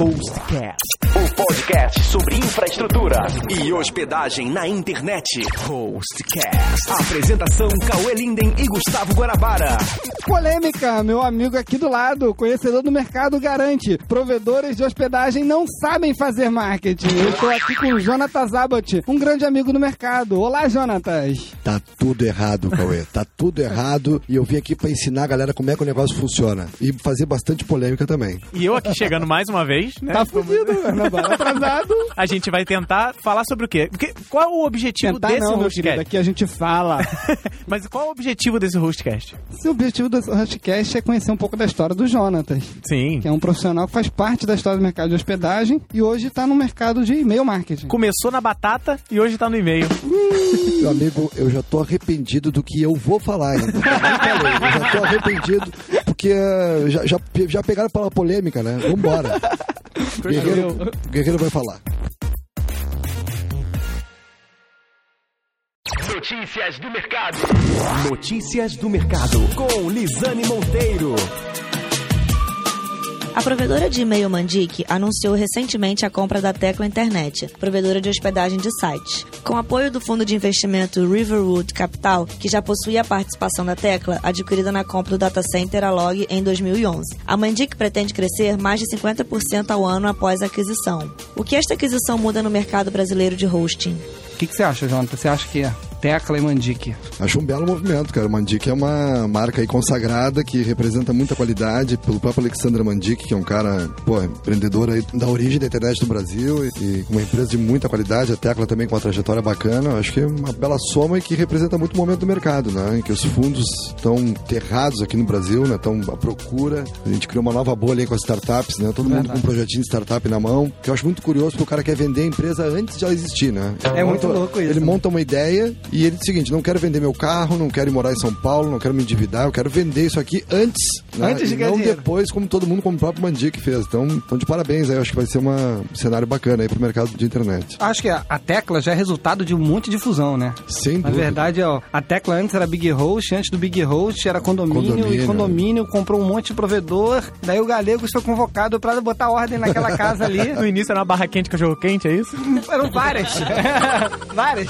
Hostcast. O podcast sobre infraestrutura e hospedagem na internet. Hostcast. Apresentação Cauê Linden e Gustavo Guarabara. Polêmica, meu amigo aqui do lado, conhecedor do mercado garante. Provedores de hospedagem não sabem fazer marketing. Eu estou aqui com o Jonatas Zabot, um grande amigo do mercado. Olá, Jonatas. Tá tudo errado, Cauê. Tá tudo errado. E eu vim aqui pra ensinar a galera como é que o negócio funciona. E fazer bastante polêmica também. E eu aqui chegando mais uma vez, né? Tá fudido, Carnaval atrasado. A gente vai tentar falar sobre o quê? Porque- Qual é o objetivo Tentar desse não, meu querido, hostcast? aqui a gente fala. Mas qual é o objetivo desse hostcast? Se o objetivo do Hostcast é conhecer um pouco da história do Jonatas, Sim. que é um profissional que faz parte da história do mercado de hospedagem e hoje está no mercado de e-mail marketing. Começou na batata e hoje tá no e-mail. Meu amigo, eu já tô arrependido do que eu vou falar ainda. Eu falei, eu já tô arrependido porque eh, já, já, já pegaram pela polêmica, né? Vambora. Guerreiro, Guerreiro vai falar. Notícias do mercado. Notícias do mercado com Lisane Monteiro. A provedora de e-mail Mandic anunciou recentemente a compra da Tecla Internet, provedora de hospedagem de sites. Com apoio do fundo de investimento Riverwood Capital, que já possuía a participação da Tecla, adquirida na compra do data center Alog em 2011. A Mandic pretende crescer mais de 50% ao ano após a aquisição. O que esta aquisição muda no mercado brasileiro de hosting? O que, que você acha, Jonathan? Você acha que é Tecla e Mandic? Acho um belo movimento, cara. O Mandic é uma marca aí consagrada que representa muita qualidade pelo próprio Alexandre Mandic, que é um cara, pô, empreendedor aí da origem da internet do Brasil e, e uma empresa de muita qualidade. A Tecla também com uma trajetória bacana. Acho que é uma bela soma e que representa muito o momento do mercado, né? Em que os fundos estão enterrados aqui no Brasil, né? Estão à procura. A gente criou uma nova bolha aí com as startups, né? Todo mundo com um projetinho de startup na mão. Que eu acho muito curioso porque o cara quer vender a empresa antes de ela existir, né? É muito Monta- louco isso, Ele né? monta uma ideia e ele diz o seguinte: não quero vender meu carro, não quero ir morar em São Paulo, não quero me endividar, eu quero vender isso aqui antes, né? Antes de e ganhar não dinheiro. depois, como todo mundo, como o próprio Mandic fez. Então, então, de parabéns aí, eu acho que vai ser uma- um cenário bacana aí pro mercado de internet. Acho que a, a Tecla já é resultado de um monte de fusão, né? Sem Na dúvida. verdade, ó, a Tecla antes era Big Host, antes do Big Host era condomínio, Condomínio. e condomínio comprou um monte de provedor, daí o Galego foi convocado pra botar ordem naquela casa ali. No início era uma barra quente, cachorro quente, é isso? Eram várias. várias.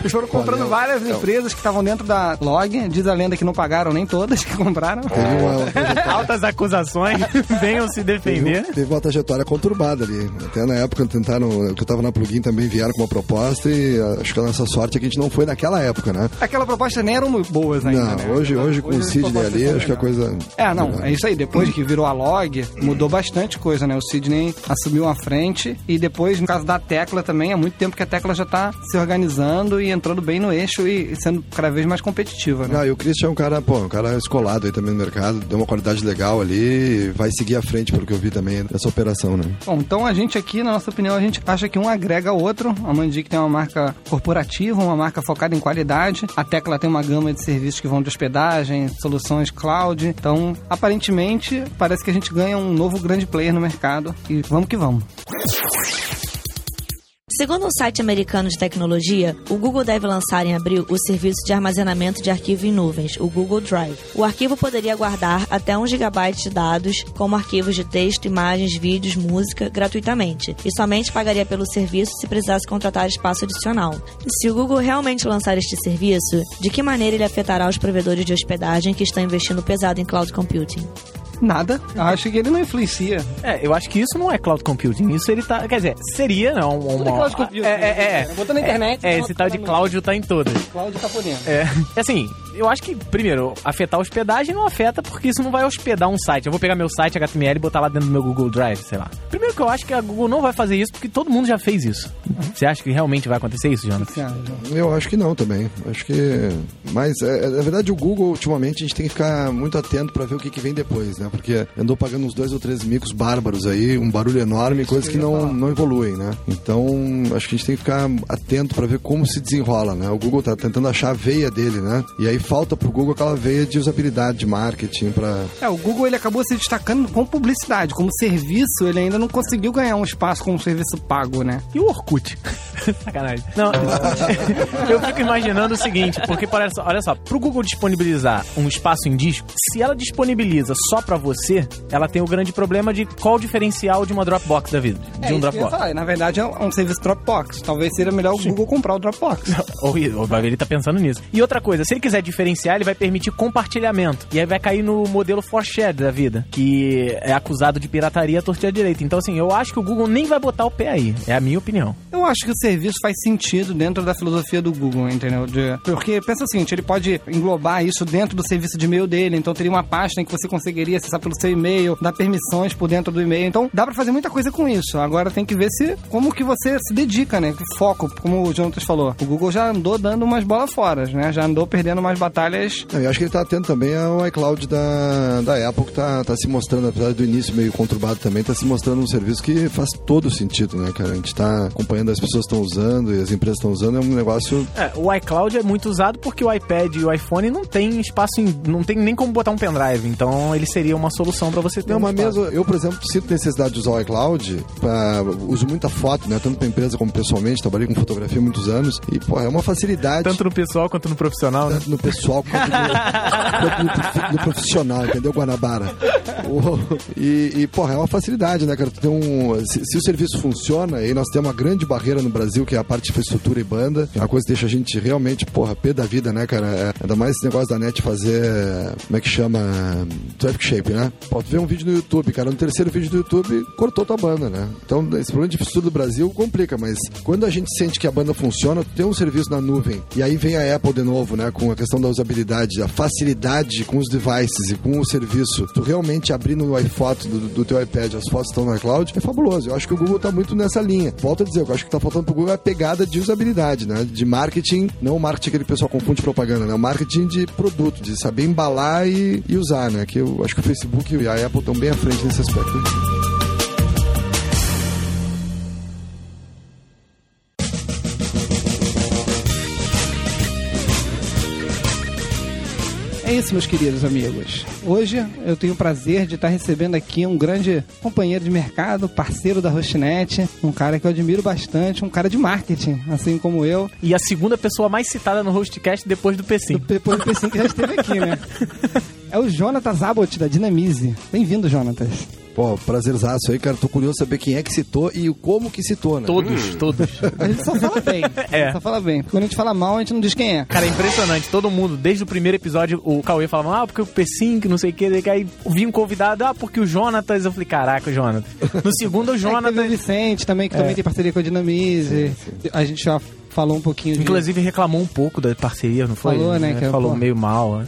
Eles foram comprando Várias é- empresas que estavam dentro da log. Diz a lenda que não pagaram nem todas que compraram. Teve uma, Altas acusações, venham se defender. teve, teve uma trajetória conturbada ali. Até na época tentaram, que eu tava na plugin também vieram com uma proposta e ah, acho que a nossa sorte é que a gente não foi naquela época, né? Aquela proposta nem eram boas ainda, não, né? hoje, hoje com o Sidney ali, acho que a coisa. É, não, é isso aí. Depois que virou a log, mudou bastante coisa, né? O Sidney assumiu a frente e depois, no caso da Tecla também, há muito tempo que a Tecla já tá se organizando e entrando bem no eixo e sendo cada vez mais competitiva, né? Ah, e o Christian é um cara, pô, um cara escolado aí também no mercado, deu uma qualidade legal ali, vai seguir à frente pelo que eu vi também dessa operação, né? Bom, então a gente aqui, na nossa opinião, a gente acha que um agrega ao outro. A Mandic tem uma marca corporativa, uma marca focada em qualidade. A Tecla tem uma gama de serviços que vão de hospedagem, soluções cloud. Então, aparentemente, parece que a gente ganha um novo grande player no mercado. E vamos que vamos. Segundo um site americano de tecnologia, o Google deve lançar em abril o serviço de armazenamento de arquivo em nuvens, o Google Drive. O arquivo poderia guardar até 1 GB de dados, como arquivos de texto, imagens, vídeos, música, gratuitamente, e somente pagaria pelo serviço se precisasse contratar espaço adicional. Se o Google realmente lançar este serviço, de que maneira ele afetará os provedores de hospedagem que estão investindo pesado em cloud computing? Nada. Acho que ele não influencia. É, eu acho que isso não é cloud computing. Isso ele tá. Quer dizer, seria, não. Uma, é cloud computing, É, é, é. Botou na internet, É, esse tal de Cláudio tá em todas. Cloud tá por dentro. É. Assim, eu acho que, primeiro, afetar a hospedagem não afeta porque isso não vai hospedar um site. Eu vou pegar meu site HTML e botar lá dentro do meu Google Drive, sei lá. Primeiro que eu acho que a Google não vai fazer isso porque todo mundo já fez isso. Você acha que realmente vai acontecer isso, Jonathan? Eu acho que não também. Acho que. Mas, é, é, na verdade, o Google, ultimamente, a gente tem que ficar muito atento pra ver o que, que vem depois, né? Porque andou pagando uns dois ou três micos bárbaros aí, um barulho enorme, coisas que não, não evoluem, né? Então, acho que a gente tem que ficar atento pra ver como se desenrola, né? O Google tá tentando achar a veia dele, né? E aí falta pro Google aquela veia de usabilidade, de marketing, pra. É, o Google ele acabou se destacando com publicidade. Como serviço, ele ainda não conseguiu ganhar um espaço como serviço pago, né? E o Orkut? Sacanagem. Não, eu fico imaginando o seguinte, porque olha só, olha só, pro Google disponibilizar um espaço em disco, se ela disponibiliza só pra você, ela tem o grande problema de qual o diferencial de uma Dropbox da vida, de É um Dropbox. falar. Na verdade, é um serviço Dropbox. Talvez seria melhor o Google comprar o Dropbox. Ou ou ele tá pensando nisso. E outra coisa, se ele quiser diferenciar, ele vai permitir compartilhamento. E aí vai cair no modelo for share da vida, que é acusado de pirataria à torta direita. Então, assim, eu acho que o Google nem vai botar o pé aí. É a minha opinião. Eu acho que o serviço faz sentido dentro da filosofia do Google, entendeu? De- porque pensa o seguinte, ele pode englobar isso dentro do serviço de e-mail dele, então teria uma pasta em que você conseguiria acessar pelo seu e-mail, dar permissões por dentro do e-mail. Então dá pra fazer muita coisa com isso. Agora tem que ver se como que você se dedica, né? Foco, como o Jonathan falou. O Google já andou dando umas bolas fora, né? Já andou perdendo umas batalhas. Eu acho que ele tá atento também ao iCloud da, da Apple, que tá, tá se mostrando, apesar do início meio conturbado também, tá se mostrando um serviço que faz todo sentido, né, cara? A gente tá acompanhando as pessoas estão usando e as empresas estão usando, é um negócio. É, o iCloud é muito usado porque o iPad e o iPhone não tem espaço, em, não tem nem como botar um pendrive. Então ele seria uma solução pra você ter Não, um mas espaço. mesmo, eu, por exemplo, sinto necessidade de usar o iCloud, pra, uso muita foto, né? Tanto pra empresa como pessoalmente, trabalhei com fotografia há muitos anos, e, pô, é uma facilidade. Tanto no pessoal quanto no profissional, né? tanto no pessoal quanto no, no no profissional, entendeu, Guanabara? E, e, porra, é uma facilidade, né, cara? Tu tem um, se, se o serviço funciona, aí nós temos uma grande barreira no Brasil, que é a parte de infraestrutura e banda, é uma coisa que deixa a gente realmente, porra, pé da vida, né, cara? É, ainda mais esse negócio da net fazer, como é que chama? Traffic shape, né? Pode ver um vídeo no YouTube, cara, no terceiro vídeo do YouTube, cortou tua banda, né? Então, esse problema de infraestrutura do Brasil complica, mas quando a gente sente que a banda funciona, tu tem um serviço na nuvem, e aí vem a Apple de novo, né, com a questão da usabilidade, a facilidade com os devices e com o serviço, tu realmente abrir no iPhoto do, do teu iPad, as fotos estão no iCloud, é fabuloso. Eu acho que o Google tá muito nessa linha. Volto a dizer, eu acho que tá faltando pro Google a pegada de usabilidade, né, de marketing, não o marketing que o pessoal confunde propaganda, né, o marketing de produto, de saber embalar e, e usar, né, que eu acho que o Facebook e a Apple estão bem à frente nesse aspecto. Isso, meus queridos amigos. Hoje eu tenho o prazer de estar recebendo aqui um grande companheiro de mercado, parceiro da Hostnet, um cara que eu admiro bastante, um cara de marketing, assim como eu. E a segunda pessoa mais citada no Hostcast depois do PC. Depois do PC que já esteve aqui, né? É o Jonatas Zabot, da Dinamize. Bem-vindo, Jonatas. Pô, prazerzaço aí, cara. Tô curioso saber quem é que citou e como que citou, né? Todos, todos. A gente só fala bem. É. Só fala bem. Quando a gente fala mal, a gente não diz quem é. Cara, é impressionante. Todo mundo, desde o primeiro episódio, o Cauê falava, ah, porque o P5, não sei o que, aí vinha um convidado, ah, porque o Jonatas. Eu falei, caraca, o Jonatas. No segundo, o Aí teve o Jonatas. Vicente também, que também tem parceria com a Dinamize. A gente já falou um pouquinho de... Inclusive reclamou um pouco da parceria, não foi? Falou, né, que é, Falou meio mal. É,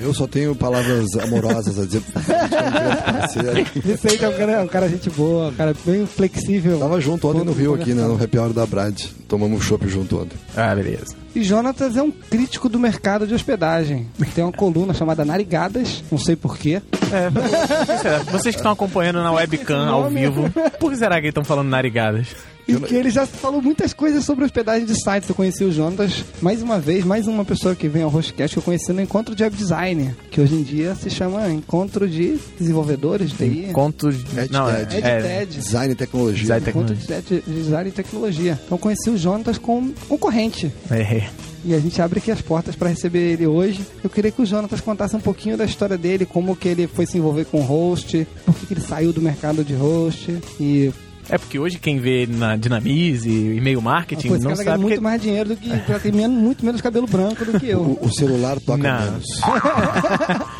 eu só tenho palavras amorosas a dizer. Vicente é um cara, um cara gente boa, um cara bem flexível. Tava junto ontem no Rio aqui, né? No happy hour da Brad. Tomamos um chopp junto ontem. Ah, beleza. E Jonatas é um crítico do mercado de hospedagem. Tem uma coluna chamada Narigadas, não sei porquê. É, por que? Vocês que estão acompanhando na webcam ao vivo, por que será que estão falando narigadas? E que ele já falou muitas coisas sobre hospedagem de sites. Eu conheci o Jonatas, mais uma vez, mais uma pessoa que vem ao Hostcast que eu conheci no Encontro de Web Design, que hoje em dia se chama Encontro de Desenvolvedores de TI. Contos. Ed Não, é, Ted. Ed é, TED. Design e tecnologia. Design Encontro tecnologia. de de Design e Tecnologia. Então eu conheci o Jonatas com concorrente. É. E a gente abre aqui as portas para receber ele hoje. Eu queria que o Jonatas contasse um pouquinho da história dele, como que ele foi se envolver com host, por que que ele saiu do mercado de host e É porque hoje quem vê na Dinamize e e-mail marketing pô, esse não cara ganha sabe muito que... mais dinheiro do que já tem menos, muito menos cabelo branco do que eu. O, o celular toca Não. menos.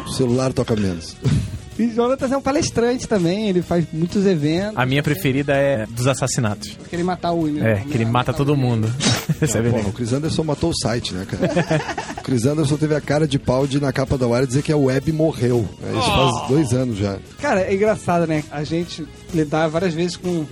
o celular toca menos. E o Jonatas é um palestrante também, ele faz muitos eventos. A minha preferida é dos assassinatos. Querer matar o William. É, que ele mata todo mundo. Essa é o Chris Anderson matou o site, né, cara? o Chris Anderson teve a cara de pau de na capa da Wire dizer que a web morreu. É, Isso faz dois anos já. Cara, é engraçado, né? A gente lidar várias vezes com.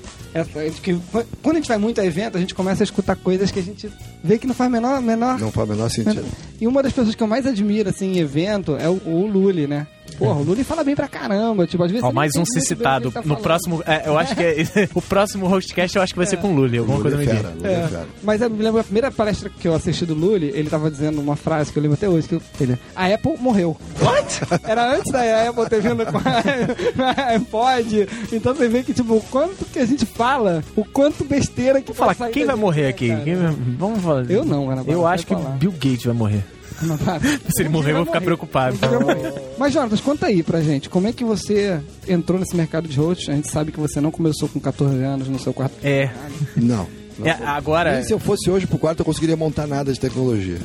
que, quando a gente vai muito a evento, a gente começa a escutar coisas que a gente vê que não faz menor, menor Não faz o menor sentido. E uma das pessoas que eu mais admiro, assim, em evento é o, o Lully, né? Porra, o Lully fala bem pra caramba. Tipo, às vezes. Ó, mais um ser citado. tá no próximo. é, eu acho que é, o próximo hostcast eu acho que vai ser com o Lully, alguma Lula coisa é me fera, diz. Lula é É, fera. mas eu me lembro a primeira palestra que eu assisti do Lully, ele tava dizendo uma frase que eu lembro até hoje, que eu- ele, a Apple morreu. What? Era antes da Apple ter vindo com a, iPod. Então você vê que, tipo, o quanto que a gente fala, o quanto besteira que Vou falar, quem vai morrer né, aqui? cara? Quem vai- Vamos falar. Eu não, Bárbara, Eu acho que falar. Bill Gates vai morrer. Se ele morrer, eu vou ficar morrer. preocupado. Mas, Jonatas, conta aí pra gente, como é que você entrou nesse mercado de host? A gente sabe que você não começou com 14 anos no seu quarto. É. Não. não. É, agora. Nem se eu fosse hoje pro quarto, eu conseguiria montar nada de tecnologia.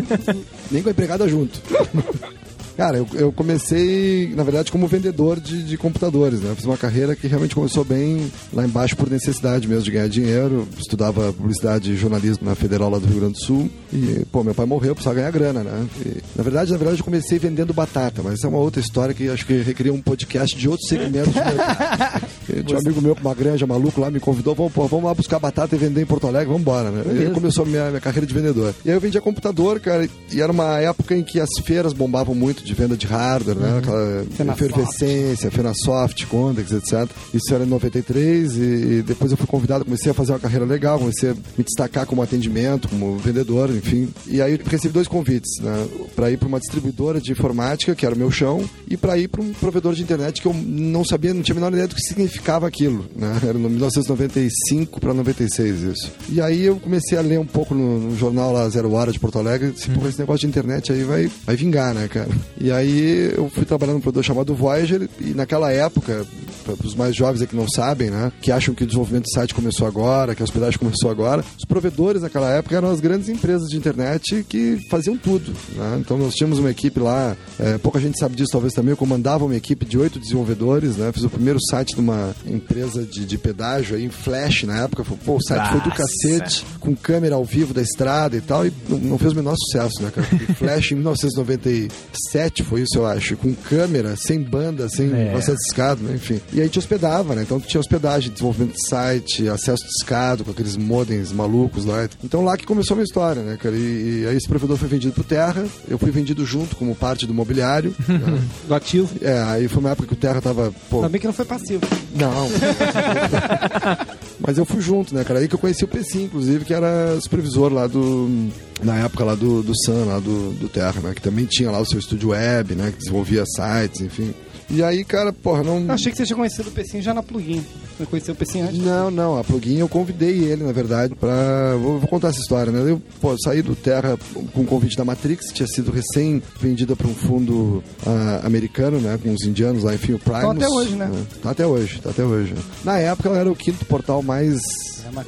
Nem com a empregada junto. Cara, eu, eu comecei, na verdade, como vendedor de, de computadores, né? Fiz uma carreira que realmente começou bem lá embaixo por necessidade mesmo de ganhar dinheiro. Estudava publicidade e jornalismo na Federal lá do Rio Grande do Sul. E, pô, meu pai morreu, eu precisava ganhar grana, né? E, na verdade, na verdade, eu comecei vendendo batata, mas essa é uma outra história que acho que requeria um podcast de outros segmentos do mercado. Tinha um amigo meu com uma granja maluco lá, me convidou, vamos, pô, vamos lá buscar batata e vender em Porto Alegre, vamos embora, né? Aí começou a minha, minha carreira de vendedor. E aí eu vendia computador, cara, e era uma época em que as feiras bombavam muito de venda de hardware, né? Aquela Fenasoft. efervescência, Fenasoft, Condex, etc. Isso era em 93 e, e depois eu fui convidado, comecei a fazer uma carreira legal, comecei a me destacar como atendimento, como vendedor, enfim. E aí eu recebi dois convites, né? Para ir para uma distribuidora de informática, que era o meu chão, e para ir para um provedor de internet que eu não sabia, não tinha a menor ideia do que significava aquilo, né? Era no 1995 para 96 isso. E aí eu comecei a ler um pouco no, no jornal lá Zero Hora de Porto Alegre, disse, pô, esse negócio de internet aí vai, vai vingar, né, cara? E aí eu fui trabalhando num produtor chamado Voyager e naquela época, para os mais jovens aí que não sabem, né, que acham que o desenvolvimento do site começou agora, que a hospedagem começou agora, os provedores naquela época eram as grandes empresas de internet que faziam tudo, né? Então nós tínhamos uma equipe lá, é, pouca gente sabe disso talvez também, eu comandava uma equipe de oito desenvolvedores, né? Fiz o primeiro site de uma empresa de, de pedágio aí em Flash na época, pô, o site foi do Nossa. cacete, com câmera ao vivo da estrada e tal, e não, não fez o menor sucesso, né, cara? Porque Flash em 1997 foi isso, eu acho, com câmera, sem banda, sem É. acesso discado, né? enfim. E aí te hospedava, né? Então tinha hospedagem, desenvolvimento de site, acesso discado, com aqueles modems malucos lá. Então lá que começou a minha história, né, cara? E, e aí esse provedor foi vendido pro Terra, eu fui vendido junto como parte do mobiliário. né? Do ativo. É, aí foi uma época que o Terra tava, pô, Também que não foi passivo. não. Mas eu fui junto, né, cara? Aí que eu conheci o PC, inclusive, que era supervisor lá do. Na época lá do, do Sun, lá do, do Terra, né? Que também tinha lá o seu estúdio web, né? Que desenvolvia sites, enfim. E aí, cara, porra, não. Eu achei que você tinha conhecido o Pecinho já na plugin. Você conheceu o Pecinho antes? Não, não, a plugin eu convidei ele, na verdade, pra. Vou, vou contar essa história, né? Eu pô, saí do Terra com o convite da Matrix, tinha sido recém vendida para um fundo ah, americano, né? Com os indianos lá, enfim, o Primus. Então até hoje, né? Tá até hoje, tá até hoje. Na época ela era o quinto portal mais.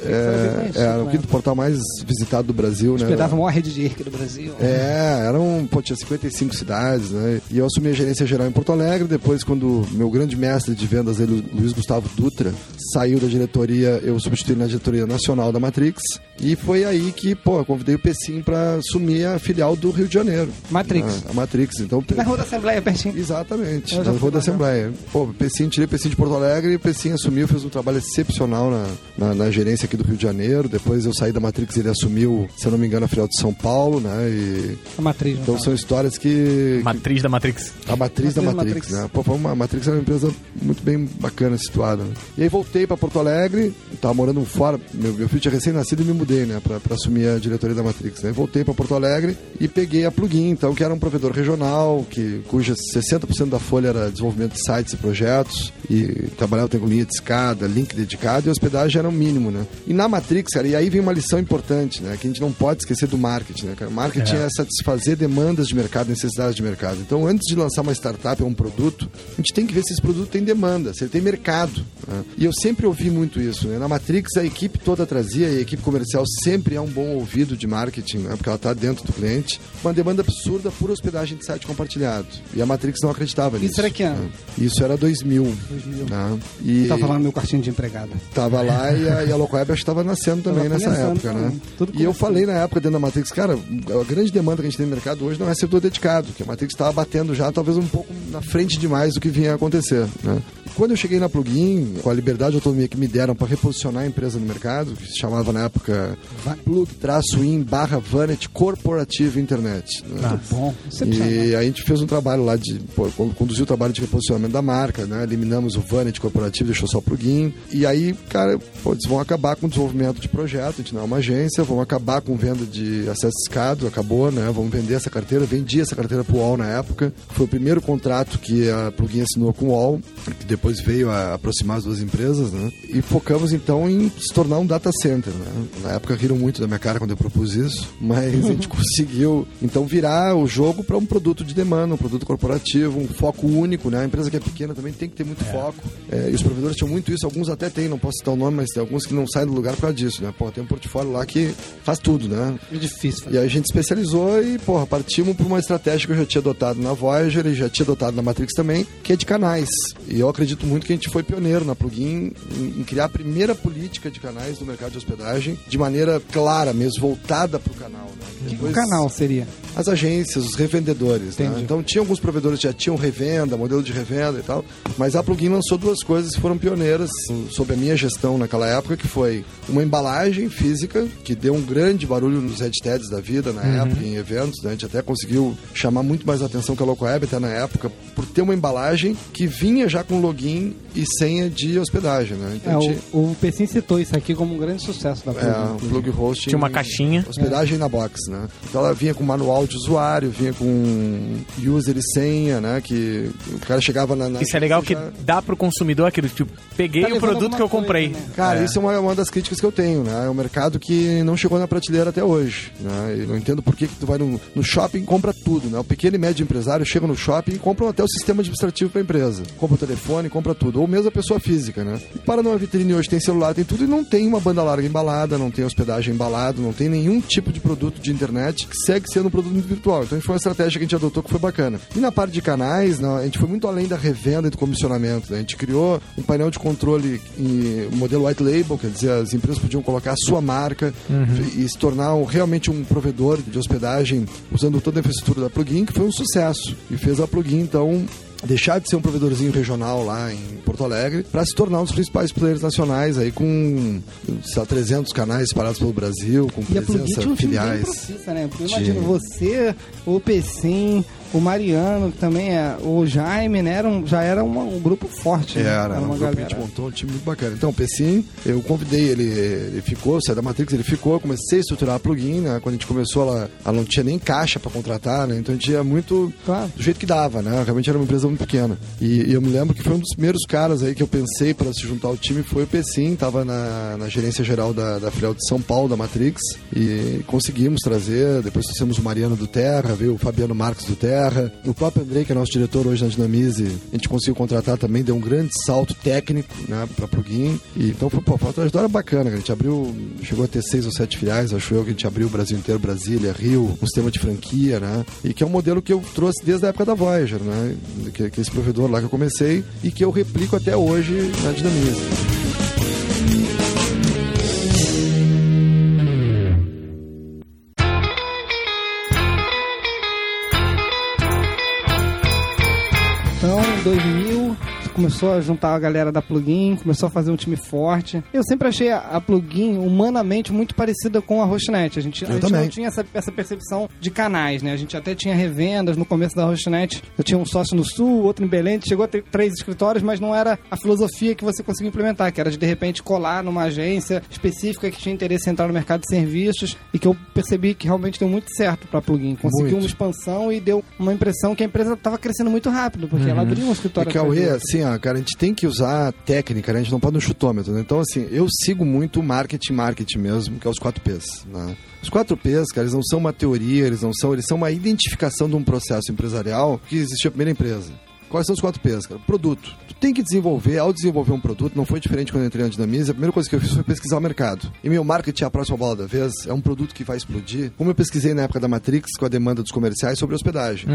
É, conhecida, era o né? quinto portal mais visitado do Brasil, né? Hospedava a maior rede de IRC do Brasil. É, eram, pô, tinha 55 cidades, né? E eu assumi a gerência geral em Porto Alegre. Depois, quando meu grande mestre de vendas, ele, Luiz Gustavo Dutra, saiu da diretoria, eu substituí na diretoria nacional da Matrix. E foi aí que, pô, eu convidei o Pecim pra assumir a filial do Rio de Janeiro. Matrix. A, a Matrix. Então, Na Rua da Assembleia, pertinho. Exatamente, na Rua da. Assembleia. Pô, o Pecim, tirei o Pecim de Porto Alegre e o Pecim assumiu, fez um trabalho excepcional na, na, na gerência aqui do Rio de Janeiro. Depois eu saí da Matrix e ele assumiu, se eu não me engano, a filial de São Paulo, né? E, A Matriz, não então são histórias que... Matriz da Matrix. a matriz da Matriz da Matrix, Matrix. né? Pô, foi uma, a Matrix era uma empresa muito bem bacana situada. né? E aí voltei pra Porto Alegre, tava morando fora, meu, meu filho tinha recém-nascido e me mudei, né? Pra, pra assumir a diretoria da Matrix, né? Voltei pra Porto Alegre e peguei a Plugin, então, que era um provedor regional, que, cuja 60% da folha era desenvolvimento de sites e projetos, e trabalhava com linha de escada, link dedicado, e hospedagem era o mínimo, né? E na Matrix, cara, e aí vem uma lição importante, né? Que a gente não pode esquecer do marketing, né, cara? Marketing é, satisfazer demandas de mercado, necessidades de mercado. Então, antes de lançar uma startup ou um produto, a gente tem que ver se esse produto tem demanda, se ele tem mercado. né? E eu sempre ouvi muito isso, né? Na Matrix, a equipe toda trazia, e a equipe comercial sempre é um bom ouvido de marketing, né? Porque ela está dentro do cliente. Uma demanda absurda por hospedagem de site compartilhado. E a Matrix não acreditava nisso. Isso era que ano? né? Isso era 2000. 2000. Né? E Tava lá no meu quartinho de empregada. Tava lá e a, e a acho que tava nascendo também nessa época, né? também. Tudo E eu falei na época dentro da Matrix, cara, a grande demanda que a gente tem no mercado hoje não é servidor dedicado, que a Matrix estava batendo já talvez um pouco na frente demais do que vinha a acontecer, né? Quando eu cheguei na Plugin, com a liberdade e autonomia que me deram para reposicionar a empresa no mercado, que se chamava na época plug-in barra Vanet Corporative Internet. Né? Bom, E a gente fez um trabalho lá de. Pô, conduziu o trabalho de reposicionamento da marca, né? Eliminamos o Vanet corporativo, deixou só o plugin. E aí, cara, pô, eles vão acabar com o desenvolvimento de projeto, a gente não é uma agência, vão acabar com venda de acesso escado, acabou, né? Vamos vender essa carteira. Vendi essa carteira pro UOL na época. Foi o primeiro contrato que a plugin assinou com o UOL, que depois veio a aproximar as duas empresas, né? E focamos então em se tornar um data center, né? Na época riram muito da minha cara quando eu propus isso, mas a gente conseguiu então virar o jogo para um produto de demanda, um produto corporativo, um foco único, né? A empresa que é pequena também tem que ter muito foco. É, e os provedores tinham muito isso, alguns até têm, não posso citar o nome, mas tem alguns que não saem do lugar por causa disso, né? Pô, tem um portfólio lá que faz tudo, né? É difícil. E aí a gente especializou e, porra, partimos para uma estratégia que eu já tinha adotado na Voyager e já tinha adotado na Matrix também, que é de canais. E eu acredito muito que a gente foi pioneiro na Plugin em, em criar a primeira política de canais do mercado de hospedagem de maneira clara mesmo, voltada para o canal. Né? O Depois- canal seria. as agências, os revendedores. Né? Então tinha alguns provedores que já tinham revenda, modelo de revenda e tal, mas a Plugin lançou duas coisas que foram pioneiras sob a minha gestão naquela época, que foi uma embalagem física, que deu um grande barulho nos headsets da vida na época, em eventos, né? a gente até conseguiu chamar muito mais atenção que a Locoweb até na época, por ter uma embalagem que vinha já com login e senha de hospedagem. Né? Então, É, o, o Pecim citou isso aqui como um grande sucesso da é, Plugin. o plug hosting. Tinha uma caixinha. Hospedagem na box, né? Então ela vinha com manual de usuário, vinha com user e senha, né? Que o cara chegava na. na Isso é legal que já- dá pro consumidor aquilo, tipo, peguei Tá o produto que eu comprei. coisa, né? Cara, É. isso é uma, uma das críticas que eu tenho, né? É um mercado que não chegou na prateleira até hoje, né? Eu não entendo por que, que tu vai no, no shopping e compra tudo, né? O pequeno e médio empresário chega no shopping e compram até o sistema administrativo para a empresa. Compra o telefone, compra tudo. Ou mesmo a pessoa física, né? E para numa vitrine hoje tem celular, tem tudo e não tem uma banda larga embalada, não tem hospedagem embalada, não tem nenhum tipo de produto de internet que segue sendo um produto virtual. Então, foi uma estratégia que a gente adotou que foi bacana. E na parte de canais, né, a gente foi muito além da revenda e do comissionamento. né? A gente criou um painel de controle em modelo white label, quer dizer, as empresas podiam colocar a sua marca e se tornar um- realmente um provedor de hospedagem usando toda a infraestrutura da Plugin, que foi um sucesso. E fez a Plugin, então, deixar de ser um provedorzinho regional lá em Porto Alegre para se tornar um dos principais players nacionais aí com sei lá, 300 canais espalhados pelo Brasil, com E a Plugin presença bem filiais. profissa, né? Porque eu imagino você, o Pecim, o Mariano, que também é, o Jaime, né? Era um- já era uma- um grupo forte. né? Era, era um grupo que a gente montou um time muito bacana. Então, o Pecim, eu convidei ele, ele ficou, saiu da Matrix, ele ficou, comecei a estruturar a plugin, né? Quando a gente começou, ela, ela não tinha nem caixa para contratar, né? Então a gente ia muito Claro. do jeito que dava, né? Realmente era uma empresa muito pequena. E, e eu me lembro que foi um dos primeiros caras aí que eu pensei para se juntar ao time, foi o Pecim, tava na, na gerência geral da, da filial de São Paulo, da Matrix, e conseguimos trazer, depois trouxemos o Mariano do Terra, veio o Fabiano Marques do Terra, o próprio Andrei, que é nosso diretor hoje na Dinamize, a gente conseguiu contratar também, deu um grande salto técnico, né, pra plugin, e então foi, pô, foi uma trajetória bacana, a gente abriu, chegou a ter seis ou sete filiais, acho eu, que a gente abriu o Brasil inteiro, Brasília, Rio, um sistema de franquia, né, e que é um modelo que eu trouxe desde a época da Voyager, né, que, que esse provedor lá que eu comecei, e que eu replico até hoje na Dinamize. 2000, começou a juntar a galera da Plugin, começou a fazer um time forte. Eu sempre achei a, a Plugin humanamente muito parecida com a Hostnet. A gente, a gente não tinha essa, essa percepção de canais, né? A gente até tinha revendas no começo da Hostnet. Eu tinha um sócio no Sul, outro em Belém, chegou a ter três escritórios, mas não era a filosofia que você conseguia implementar, que era de de repente colar numa agência específica que tinha interesse em entrar no mercado de serviços e que eu percebi que realmente deu muito certo para Plugin. Conseguiu Muito. uma expansão e deu uma impressão que a empresa estava crescendo muito rápido, porque ela abriu um E escritório. UE, outro. assim, cara, a gente tem que usar técnica, né? A gente não pode no chutômetro, né? Então, assim, eu sigo muito o marketing, marketing mesmo, que é os 4 Ps, né? Os 4 Ps, cara, eles não são uma teoria, eles não são, eles são uma identificação de um processo empresarial que existiu a primeira empresa. Quais são os 4 Ps, cara? Produto. Tu tem que desenvolver, ao desenvolver um produto, não foi diferente quando eu entrei na Dinamize, a primeira coisa que eu fiz foi pesquisar o mercado. E meu marketing, a próxima bola da vez, é um produto que vai explodir. Como eu pesquisei na época da Matrix, com a demanda dos comerciais, sobre hospedagem.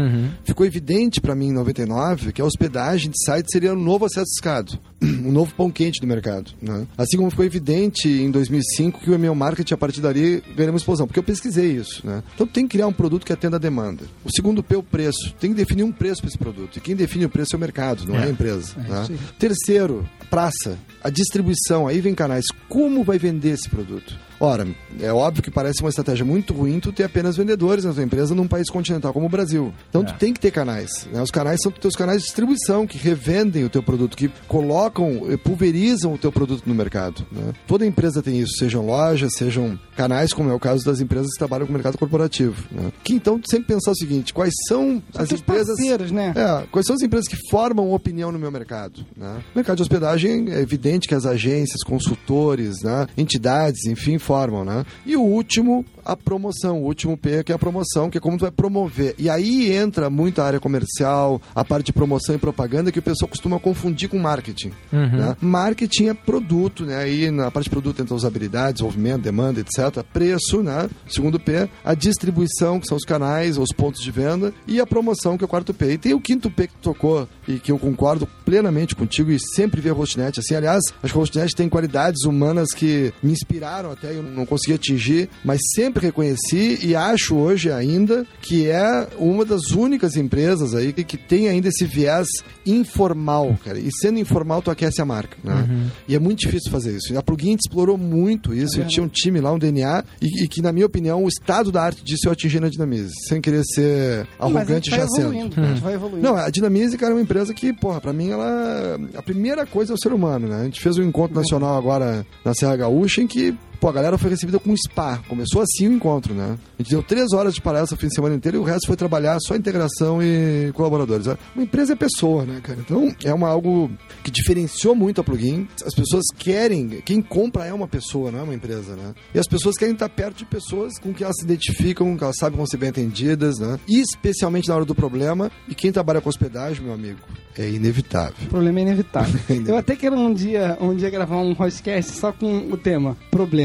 Ficou evidente para mim em 99 que a hospedagem de site seria um novo acesso escado, um novo pão quente do mercado. Né? Assim como ficou evidente em 2005 que o e-mail marketing a partir dali ganharia uma explosão, porque eu pesquisei isso. Né? Então tem que criar um produto que atenda a demanda. O segundo P é o preço. Tem que definir um preço para esse produto. E quem define define o preço é o mercado, não é, a empresa. isso aí. Terceiro, praça. A distribuição, aí vem canais. Como vai vender esse produto? Ora, é óbvio que parece uma estratégia muito ruim tu ter apenas vendedores na tua empresa num país continental como o Brasil. Então tu tem que ter canais. né? Os canais são teus canais de distribuição que revendem o teu produto, que colocam, eh, pulverizam o teu produto no mercado. né? Toda empresa tem isso, sejam lojas, sejam canais, como é o caso das empresas que trabalham com o mercado corporativo. né? Que então tu sempre pensar o seguinte: quais são as teus empresas. né? É, quais são as empresas que formam opinião no meu mercado? Né? No mercado de hospedagem, é evidente que as agências, consultores, né? entidades, enfim, formam. Né? E o último, a promoção. O último P, que é a promoção, que é como tu vai promover. E aí entra muito a área comercial, a parte de promoção e propaganda, que o pessoal costuma confundir com marketing. né? Marketing é produto, né? Aí na parte de produto entra usabilidade, desenvolvimento, demanda, etc. Preço, né? Segundo P, a distribuição, que são os canais, os pontos de venda, e a promoção, que é o quarto P. E tem o quinto P que tocou e que eu concordo plenamente contigo e sempre vi a Hostnet assim. Aliás, acho que a Hostnet tem qualidades humanas que me inspiraram até, eu não consegui atingir, mas sempre reconheci e acho hoje ainda que é uma das únicas empresas aí que, que tem ainda esse viés informal, cara. E sendo informal, tu aquece a marca, né? E é muito difícil fazer isso. A Plugin explorou muito isso. E tinha um time lá, um DNA, e, e que, na minha opinião, o estado da arte disso eu atingi na Dinamize. Sem querer ser arrogante já sendo. evoluindo, a gente vai evoluindo. Não, a Dinamize, cara, é uma empresa que, porra, pra mim ela. A primeira coisa é o ser humano, né? A gente fez um encontro nacional agora na Serra Gaúcha em que. Pô, a galera foi recebida com um spa. Começou assim o encontro, né? A gente deu três horas de palestra o fim de semana inteiro e o resto foi trabalhar só integração e colaboradores. Uma empresa é pessoa, né, cara? Então é uma, algo que diferenciou muito a plugin. As pessoas querem, quem compra é uma pessoa, não é uma empresa, né? E as pessoas querem estar perto de pessoas com que elas se identificam, que elas sabem como ser bem atendidas, né? E especialmente na hora do problema. E quem trabalha com hospedagem, meu amigo, é inevitável. O problema é inevitável. Eu até quero um dia, um dia gravar um podcast só com o tema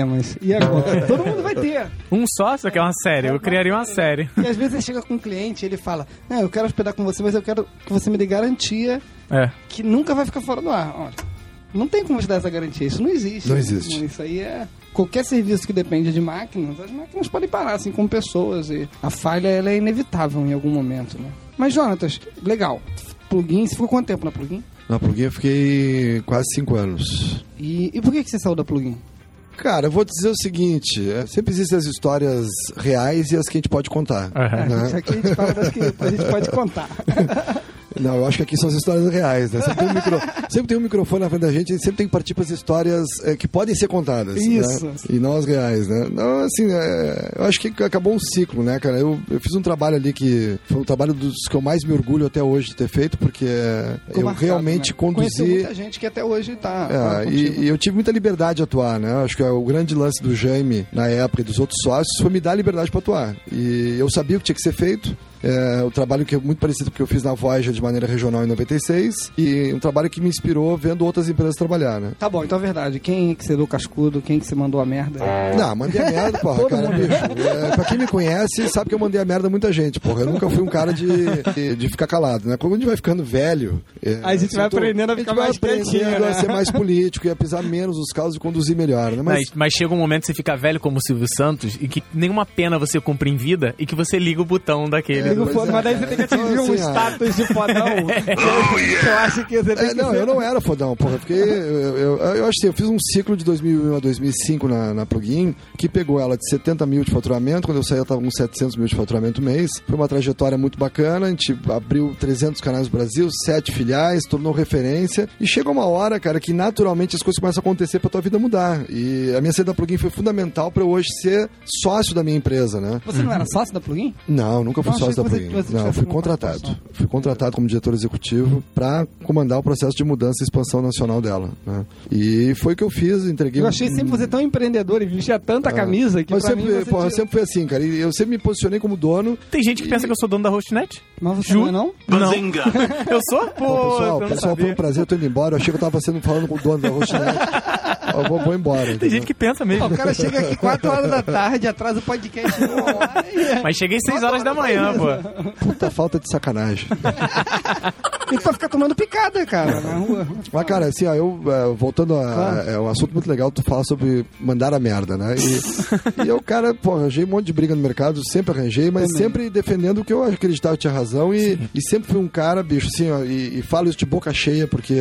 problemas. E agora? Todo mundo vai ter. Um só, só que é uma série. Eu criaria uma série. E às vezes você chega com um cliente e ele fala: Não, eu quero hospedar com você, mas eu quero que você me dê garantia É. que nunca vai ficar fora do ar. Olha, não tem como te dar essa garantia. Isso não existe. Não existe. Isso aí é. Qualquer serviço que depende de máquinas, as máquinas podem parar, assim, com pessoas. E a falha ela é inevitável em algum momento, né? Mas, Jonatas, legal. Plugin, você ficou quanto tempo na plugin? Na plugin eu fiquei quase cinco anos. E, e por que, que você saiu da plugin? Cara, eu vou dizer o seguinte: é, sempre existem as histórias reais e as que a gente pode contar. É, né? Isso aqui a gente fala das que a gente pode contar. Não, eu acho que aqui são as histórias reais, né? Sempre tem um, micro- sempre tem um microfone na frente da gente e sempre tem que partir para as histórias é, que podem ser contadas. Isso. Né? E não as reais, né? Não, assim, é, eu acho que acabou um ciclo, né, cara? Eu, eu fiz um trabalho ali que foi um trabalho dos que eu mais me orgulho até hoje de ter feito, porque Ficou eu marcado, realmente né? Conheceu conduzi. muita gente que até hoje tá. É, e, e eu tive muita liberdade de atuar, né? Acho que é o grande lance do Jaime na época e dos outros sócios foi me dar liberdade para atuar. E eu sabia o que tinha que ser feito. É, o trabalho que é muito parecido com o que eu fiz na Voyager de maneira regional em 96 e um trabalho que me inspirou vendo outras empresas trabalhar, né? Tá bom, então é verdade. Quem que você deu cascudo, quem que você mandou a merda? Não, mandei a merda, porra, Todo cara, bicho. É, pra quem me conhece, sabe que eu mandei a merda a muita gente, porra. Eu nunca fui um cara de, de, de ficar calado, né? Quando a gente vai ficando velho... é, A gente vai eu tô- aprendendo a gente ficar vai mais aprendendo né? a ser mais político e a pisar menos os casos e conduzir melhor, né? Mas, mas chega um momento que você fica velho como o Silvio Santos e que nenhuma pena você cumpre em vida e que você liga o botão daquele. Liga o é. mas daí você tem que atingir Então, um assim, ah. status de fodão. que eu acho que você tem É, que não, ser- eu não era fodão, porra. Eu, fiquei, eu, eu, eu acho assim, eu fiz um ciclo de 2001 a 2005 na, na plugin, que pegou ela de 70 mil de faturamento, quando eu saí ela estava com 700 mil de faturamento mês. Foi uma trajetória muito bacana, a gente abriu 300 canais no Brasil, sete filiais, tornou referência, e chega uma hora, cara, que naturalmente as coisas começam a acontecer pra tua vida mudar. E a minha saída da plugin foi fundamental pra eu hoje ser sócio da minha empresa, né? Você não era sócio da plugin? Não, nunca fui Não, sócio você- Plugin. você Não, fui contratado. participação. Fui contratado como diretor executivo para comandar o processo de mudança e expansão nacional dela. né? E foi o que eu fiz, entreguei. Eu achei sempre você tão empreendedor e vestia tanta camisa que Mas sempre, mim porra, tinha- sempre fui assim, cara. E eu sempre me posicionei como dono. Tem gente que pensa que eu sou dono da Hostnet? Mas você Ju- não é não? Não. eu sou? Pô, Pô, pessoal, pessoal, foi um prazer, eu tô indo embora. Eu achei que eu tava sendo falando com o dono da Hostnet. eu vou, vou embora. Tem entendeu? gente que pensa mesmo. O cara chega aqui 4 horas da tarde, atrasa o podcast uma hora e... Mas cheguei 6 horas da manhã, pô. Puta falta de sacanagem. E pra ficar tomando picada, cara, na rua. Mas, cara, assim, ó, eu, é, voltando a. Claro. É um assunto muito legal, tu fala sobre mandar a merda, né? E, e eu, cara, pô, arranjei um monte de briga no mercado, sempre arranjei, mas Também. sempre defendendo o que eu acreditava que tinha razão e, e sempre fui um cara, bicho, assim, ó, e, e falo isso de boca cheia, porque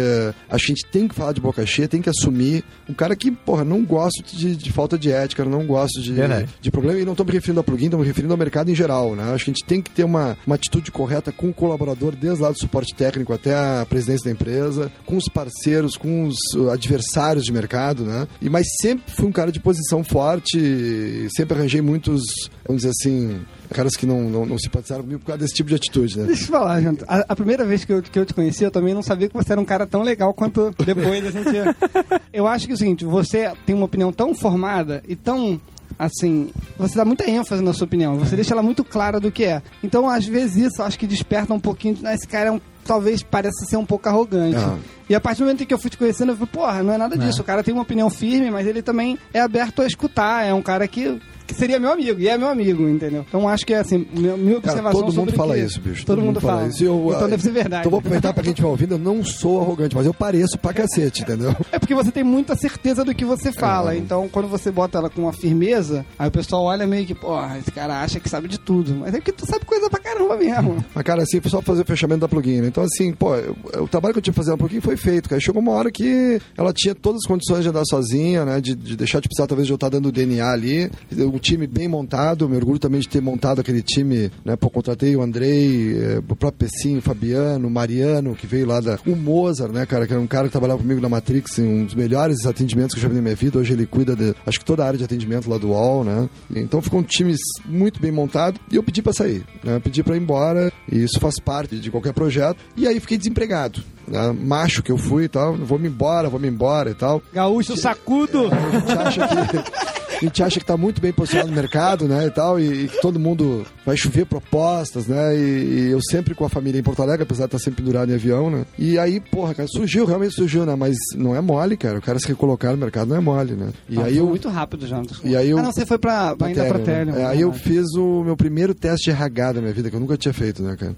a gente tem que falar de boca cheia, tem que assumir. Um cara que, porra, não gosto de, de falta de ética, não gosto de, de problema, e não tô me referindo a plugin, tô me referindo ao mercado em geral, né? Acho que a gente tem que ter uma, uma atitude correta com o colaborador, desde lá do suporte técnico até a presidência da empresa, com os parceiros, com os uh, adversários de mercado, né? E, mas sempre fui um cara de posição forte, e sempre arranjei muitos, vamos dizer assim, caras que não, não, não simpatizaram comigo por causa desse tipo de atitude, né? Deixa eu falar, Janta. A, a primeira vez que eu, que eu te conheci, eu também não sabia que você era um cara tão legal quanto depois a gente. Eu acho que é o seguinte, você tem uma opinião tão formada e tão. Assim, você dá muita ênfase na sua opinião, você deixa ela muito clara do que é. Então, às vezes, isso acho que desperta um pouquinho. de, "Ah, Esse cara é um, talvez pareça ser um pouco arrogante. Ah. E a partir do momento em que eu fui te conhecendo, eu falei, porra, não é nada disso. O cara tem uma opinião firme, mas ele também é aberto a escutar. É um cara que, que seria meu amigo, e é meu amigo, entendeu? Então acho que é assim, minha, minha Cara, observação todo mundo fala isso, bicho. Todo, mundo fala. isso. Eu, então ah, deve ser verdade. Então vou aproveitar pra quem estiver ouvindo, eu não sou arrogante, mas eu pareço pra cacete, entendeu? É porque você tem muita certeza do que você fala. É. Então, quando você bota ela com uma firmeza, aí o pessoal olha meio que, porra, esse cara acha que sabe de tudo. Mas é porque tu sabe coisa pra caramba mesmo. Mas, cara, assim, só fazer o fechamento da plugin, né? Então, assim, pô, eu- o trabalho que eu tinha que fazer na plugin foi feito, cara. Chegou uma hora que ela tinha todas as condições de andar sozinha, né? De, de deixar de precisar, talvez, de eu estar dando DNA ali. Um time bem montado, me orgulho também de ter montado aquele time, né? Pô, contratei o Andrei, eh, o próprio Pecinho, o Fabiano, o Mariano, que veio lá da... O Mozart, né, cara? Que era um cara que trabalhava comigo na Matrix, um dos melhores atendimentos que eu já vi na minha vida. Hoje ele cuida de, acho que toda a área de atendimento lá do UOL, né? Então ficou um time muito bem montado e eu pedi pra sair, né? Pedi pra ir embora e isso faz parte de qualquer projeto. E aí fiquei desempregado, né? Macho que eu fui e tal, vou me embora, vou me embora e tal. Gaúcho sacudo. A gente acha que. A gente acha que tá muito bem posicionado no mercado, né, e tal, e, e que todo mundo vai chover propostas, né, e, e eu sempre com a família em Porto Alegre, apesar de estar sempre pendurado em avião, né, e aí, porra, cara, surgiu, realmente surgiu, né, mas não é mole, cara, o cara se recolocar no mercado não é mole, né, e aí eu... muito rápido já. E aí eu- Ah, não, você foi pra, pra ainda pra Tério, né? Tério. É, aí eu fiz o meu primeiro teste de RH da minha vida, que eu nunca tinha feito, né, cara?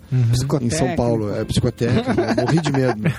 Em São Paulo, é psicotécnico, né? morri de medo. né?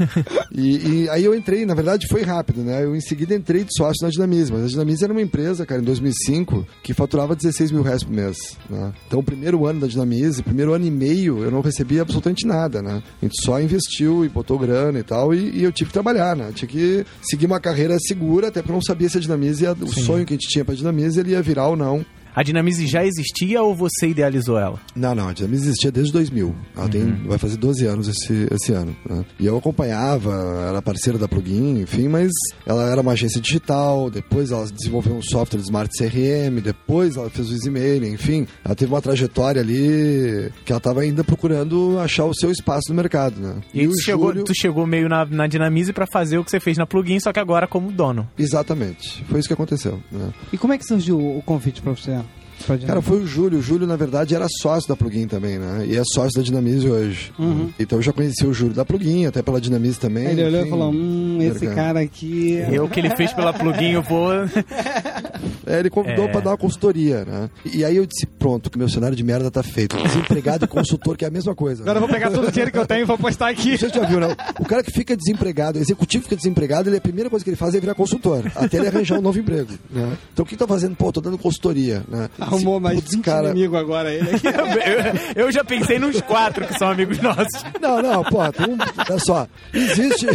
E, e aí eu entrei, na verdade foi rápido, né? Eu em seguida entrei de sócio na Dinamize, mas a Dinamize era uma empresa, cara, em 2005, que faturava 16 mil reais por mês, né? Então o primeiro ano da Dinamize, primeiro ano e meio, eu não recebia absolutamente nada, né? A gente só investiu e botou grana e tal, e, e eu tive que trabalhar, né? Tinha que seguir uma carreira segura, até porque eu não sabia se a Dinamize, ia, o sonho que a gente tinha pra Dinamize, ele ia virar ou não. A Dinamize já existia ou você idealizou ela? Não, não, a Dinamize existia desde 2000. Ela tem, vai fazer 12 anos esse, esse ano. né? E eu acompanhava, era parceira da Plugin, enfim, mas ela era uma agência digital, depois ela desenvolveu um software de Smart CRM, depois ela fez o Easy enfim. Ela teve uma trajetória ali que ela estava ainda procurando achar o seu espaço no mercado, né? E, aí o tu, chegou, Júlio- tu chegou meio na, na Dinamize pra fazer o que você fez na plugin, só que agora como dono. Exatamente. Foi isso que aconteceu, né? E como é que surgiu o convite pra você? Pra Cara, foi o Júlio. O Júlio, na verdade, era sócio da Plugin também, né? E é sócio da Dinamize hoje. Então eu já conheci o Júlio da Plugin, até pela Dinamize também. Ele olhou e enfim. falou, hum, esse cara aqui... Eu que ele fez pela plugin, eu vou. É, ele convidou É. pra dar uma consultoria, né? E aí eu disse, pronto, que meu cenário de merda tá feito. Desempregado e consultor, que é a mesma coisa. Agora eu vou pegar todo o dinheiro que eu tenho e vou postar aqui. Você já viu, não? O cara que fica desempregado, o executivo fica desempregado, ele, a primeira coisa que ele faz é virar consultor, até ele arranjar um novo emprego, né? Então o que tá fazendo? Pô, tô dando consultoria, né? Arrumou mais 20 cara... inimigo agora ele aqui. eu, eu já pensei nos quatro que são amigos nossos. Não, não, pô, tem um, olha só, existe,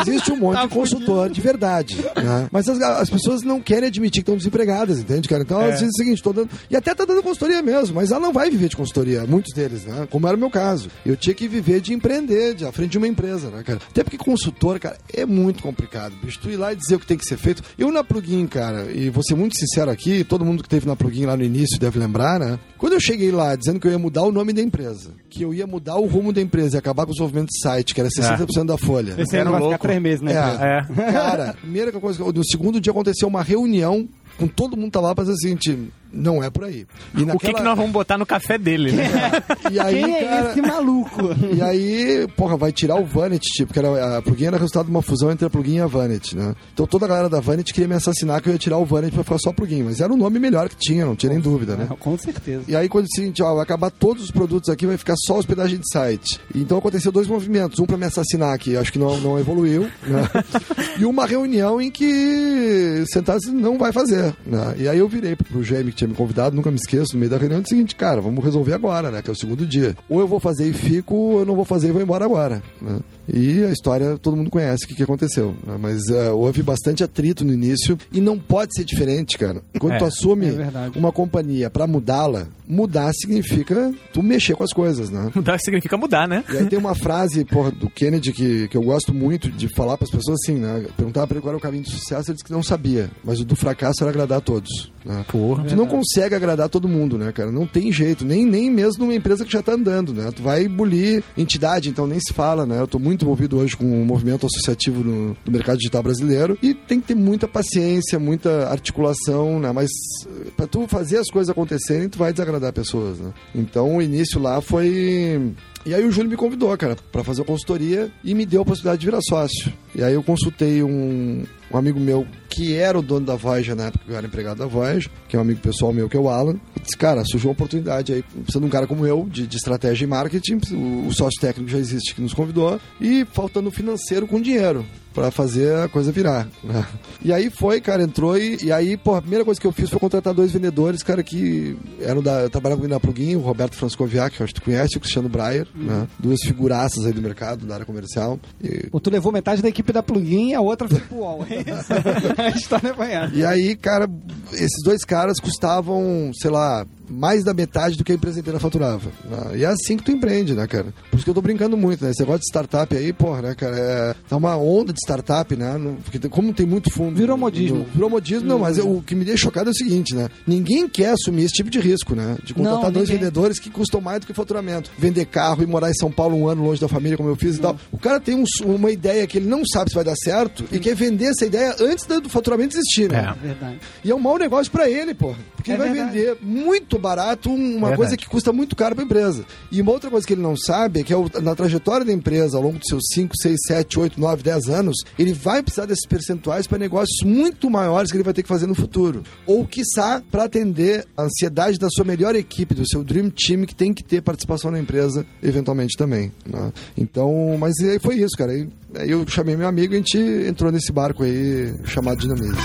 existe um monte de consultor de verdade, né? Mas as, as pessoas não querem admitir que estão desempregadas, entende, cara? Então elas dizem o seguinte, tô dando, e até tá dando consultoria mesmo, mas ela não vai viver de consultoria, muitos deles, né? Como era o meu caso. Eu tinha que viver de empreender, de, à frente de uma empresa, né, cara? Até porque consultor, cara, é muito complicado, bicho. Tu ir lá e dizer o que tem que ser feito. Eu na plugin, cara, e vou ser muito sincero aqui, todo mundo que teve na plugin lá no início deve lembrar, né? Quando eu cheguei lá dizendo que eu ia mudar o nome da empresa, que eu ia mudar o rumo da empresa e acabar com o desenvolvimento de site, que era 60% da folha. Esse Era vai louco. ficar três meses, né? cara? É. Cara, primeira coisa, no segundo dia aconteceu uma reunião com todo mundo tava lá pra dizer o seguinte, não é por aí. E O que, que nós vamos botar no café dele, né? E aí, Quem é cara, esse maluco? E aí, porra, vai tirar o Vanity, tipo, que era, a plugin era resultado de uma fusão entre a plugin e a Vanity, né? Então toda a galera da Vanity queria me assassinar que eu ia tirar o Vanity pra ficar só plugin, mas era o nome melhor que tinha, não tinha nem dúvida, né? Com certeza. E aí, quando disse o seguinte, ó, vai acabar todos os produtos aqui, vai ficar só hospedagem de site. Então aconteceu dois movimentos. Um pra me assassinar aqui, acho que não, não evoluiu, né? E uma reunião em que sentasse não vai fazer, né? E aí eu virei pro Jaime que tinha me convidado, nunca me esqueço, no meio da reunião, do seguinte, cara, vamos resolver agora, né? Que é o segundo dia. Ou eu vou fazer e fico, ou eu não vou fazer e vou embora agora, né? E a história todo mundo conhece o que, que aconteceu. né? Mas eh, houve bastante atrito no início e não pode ser diferente, cara. Quando É, tu assume é uma companhia pra mudá-la, mudar significa tu mexer com as coisas, né? Mudar significa mudar, né? E aí tem uma frase, porra, do Kennedy que, que eu gosto muito de falar pras pessoas assim, né? Perguntava pra ele qual era o caminho do sucesso, ele disse que não sabia. Mas o do fracasso era agradar a todos. Né? Porra. Tu não consegue agradar todo mundo, né, cara? Não tem jeito, nem, nem mesmo numa empresa que já tá andando, né? Tu vai bulir entidade, então nem se fala, né? Eu tô muito envolvido hoje com o movimento associativo no, do mercado digital brasileiro e tem que ter muita paciência, muita articulação, né? Mas eh, pra tu fazer as coisas acontecerem, tu vai desagradar pessoas, né? Então o início lá foi e aí o Júlio me convidou, cara, pra fazer a consultoria e me deu a possibilidade de virar sócio. E aí eu consultei um, um amigo meu que era o dono da Voyager na época que eu era empregado da Voyager, que é um amigo pessoal meu, que é o Alan. Disse, cara, surgiu uma oportunidade aí, precisa de um cara como eu, de, de estratégia e marketing, o, o sócio técnico já existe que nos convidou, e faltando financeiro com dinheiro pra fazer a coisa virar. né? E aí foi, cara, entrou e, e aí, pô, a primeira coisa que eu fiz foi contratar dois vendedores, cara, que eram da, trabalhavam comigo na Plugin, o Roberto Franscoviac, que eu acho que tu conhece, e o Cristiano Breyer, né? Duas figuraças aí do mercado, da área comercial. E, tu levou metade da equipe da plugin e a outra foi pro UOL. A história foi essa. e aí, cara, esses dois caras custavam, sei lá, mais da metade do que a empresa inteira faturava. né? E é assim que tu empreende, né, cara? Por isso que eu tô brincando muito, né? Esse negócio de startup aí, porra, né, cara? É, tá uma onda de startup, né? Porque como tem muito fundo. Virou modismo. no- virou modismo, não, mas o que me deixa chocado é o seguinte, né? Ninguém quer assumir esse tipo de risco, né? De contratar Não, dois vendedores que custam mais do que faturamento. Vender carro e morar em São Paulo um ano longe da família, como eu fiz e tal. O cara tem um- uma ideia que ele não sabe se vai dar certo e quer vender essa ideia antes do faturamento existir, né? É. Verdade. E é um mau negócio pra ele, porra. Porque É ele vai verdade. vender muito barato um- uma Verdade. coisa que custa muito caro pra empresa. E uma outra coisa que ele não sabe é que é na trajetória da empresa, ao longo dos seus 5, 6, 7, 8, 9, 10 anos, ele vai precisar desses percentuais para negócios muito maiores que ele vai ter que fazer no futuro. Ou, quiçá, para atender a ansiedade da sua melhor equipe, do seu Dream Team, que tem que ter participação na empresa, eventualmente também. né? Então, mas aí foi isso, cara. Aí, aí eu chamei meu amigo e a gente entrou nesse barco aí chamado Dinamismo.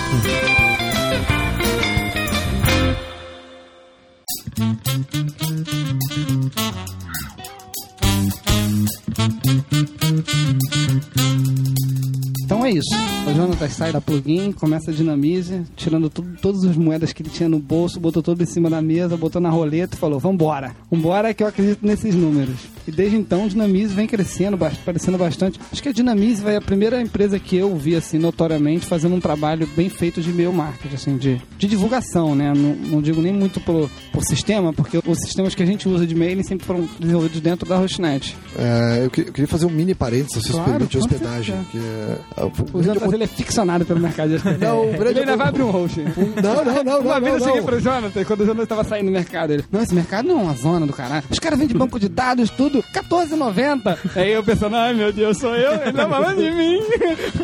Thank you. Então é isso. O Jonatas sai da plugin, começa a dinamize, tirando tudo, todas as moedas que ele tinha no bolso, botou tudo em cima da mesa, botou na roleta e falou: Vambora. Vambora que eu acredito nesses números. E desde então, o Dinamize vem crescendo, crescendo bastante. Acho que a Dinamize vai a primeira empresa que eu vi, assim, notoriamente, fazendo um trabalho bem feito de e-mail marketing, assim, de, de divulgação, né? Não, não digo nem muito por, por sistema, porque os sistemas que a gente usa de e-mail sempre foram desenvolvidos dentro da Hostnet. É, eu, que- eu queria fazer um mini parênteses, se vocês Claro, permitem, hospedagem. Que é, o- Jonatas, ele é ficcionado pelo mercado de hospedagem. Não, o grande- Ele ainda vai abrir um host. Não, não, não, Uma vez eu cheguei pro Jonathan, quando o Jonathan tava saindo do mercado, ele, não, esse mercado não é uma zona do caralho. Os caras vendem banco de dados, tudo, R$14,90. Aí eu pensando, ai meu Deus, sou eu, ele tá falando de mim.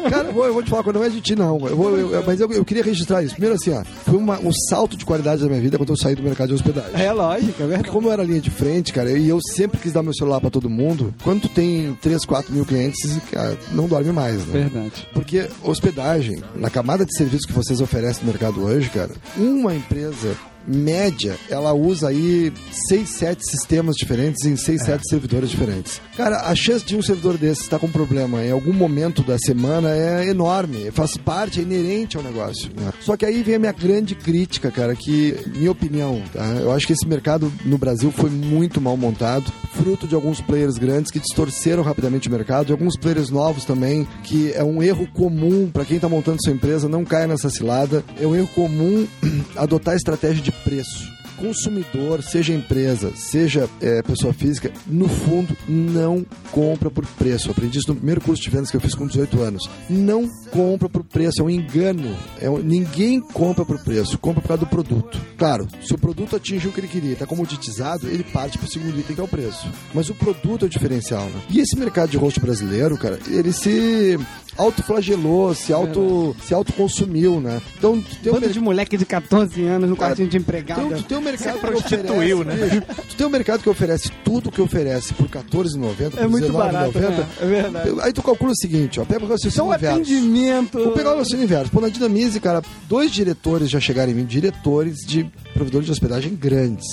Cara, eu vou, te falar, quando não é de ti, não. Eu vou, eu- mas eu, eu queria registrar isso. Primeiro, assim, ó, foi uma- um salto de qualidade da minha vida quando eu saí do mercado de hospedagem. É lógico, é Porque verdade. como eu era linha de frente, cara, e eu sempre quis dar meu celular pra todo mundo, quando tu tem 3, 4 mil clientes, cara, não dorme mais, né? Verdade. Porque hospedagem, na camada de serviços que vocês oferecem no mercado hoje, cara, uma empresa média, ela usa aí 6, 7 sistemas diferentes em 6, 7 servidores diferentes. Cara, a chance de um servidor desse estar com problema em algum momento da semana é enorme, faz parte, é inerente ao negócio. né? Só que aí vem a minha grande crítica, cara, que, minha opinião, tá? eu acho que esse mercado no Brasil foi muito mal montado, fruto de alguns players grandes que distorceram rapidamente o mercado, e alguns players novos também, que é um erro comum para quem está montando sua empresa, não caia nessa cilada. É um erro comum adotar estratégia de preço. Consumidor, seja empresa, seja é, pessoa física, no fundo, não compra por preço. Eu aprendi isso no primeiro curso de vendas que eu fiz com 18 anos. Não compra por preço, é um engano. É um- ninguém compra por preço, compra por causa do produto. Claro, se o produto atingiu o que ele queria, está comoditizado, ele parte para o segundo item que é o preço. Mas o produto é o diferencial, né? E esse mercado de host brasileiro, cara, ele se autoflagelou, se auto se autoconsumiu, né? Então, tem um Bando de moleque de 14 anos no Cara, quartinho de empregada. então, tu tem um mercado que prostituiu, oferece, né? Tu tem um mercado que oferece tudo que oferece por R$14,90, por É muito R$19,90. barato, né? É verdade. Aí tu calcula o seguinte, ó, pega o Então, raciocínio inverso. atendimento. Vou pegar o raciocínio inverso. Pô, na Dinamize, cara, dois diretores já chegaram em mim, diretores de provedores de hospedagem grandes.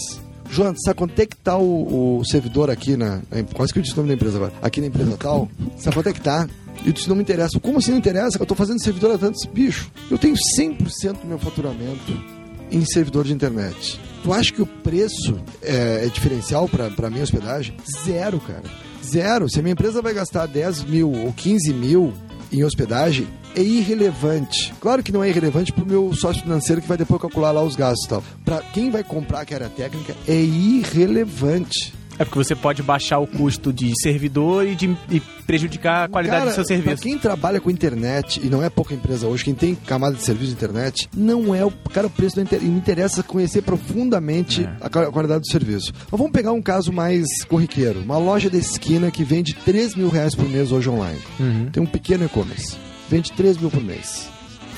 João, sabe quanto é que tá o, o servidor aqui na, na- Quase que eu disse o nome da empresa agora. Aqui na empresa tal. Sabe quanto é que tá? E tu disse, não me interessa. Como assim não interessa? Eu tô fazendo servidor há tantos. Bicho, eu tenho 100% do meu faturamento em servidor de internet. Tu acha que o preço é, é diferencial pra minha hospedagem? Zero, cara. Zero. Se a minha empresa vai gastar 10 mil ou 15 mil em hospedagem, é irrelevante. Claro que não é irrelevante pro meu sócio financeiro que vai depois calcular lá os gastos e tal. Pra quem vai comprar que área técnica, é irrelevante. É porque você pode baixar o custo de servidor e, de, e prejudicar a qualidade Cara, do seu Pra serviço. quem trabalha com internet, e não é pouca empresa hoje, quem tem camada de serviço de internet, não é o. Cara, o preço não inter- me interessa conhecer profundamente É. a qua- qualidade do serviço. Mas vamos pegar um caso mais corriqueiro. Uma loja da esquina que vende 3 mil reais por mês hoje online. Uhum. Tem um pequeno e-commerce. Vende 3 mil por mês.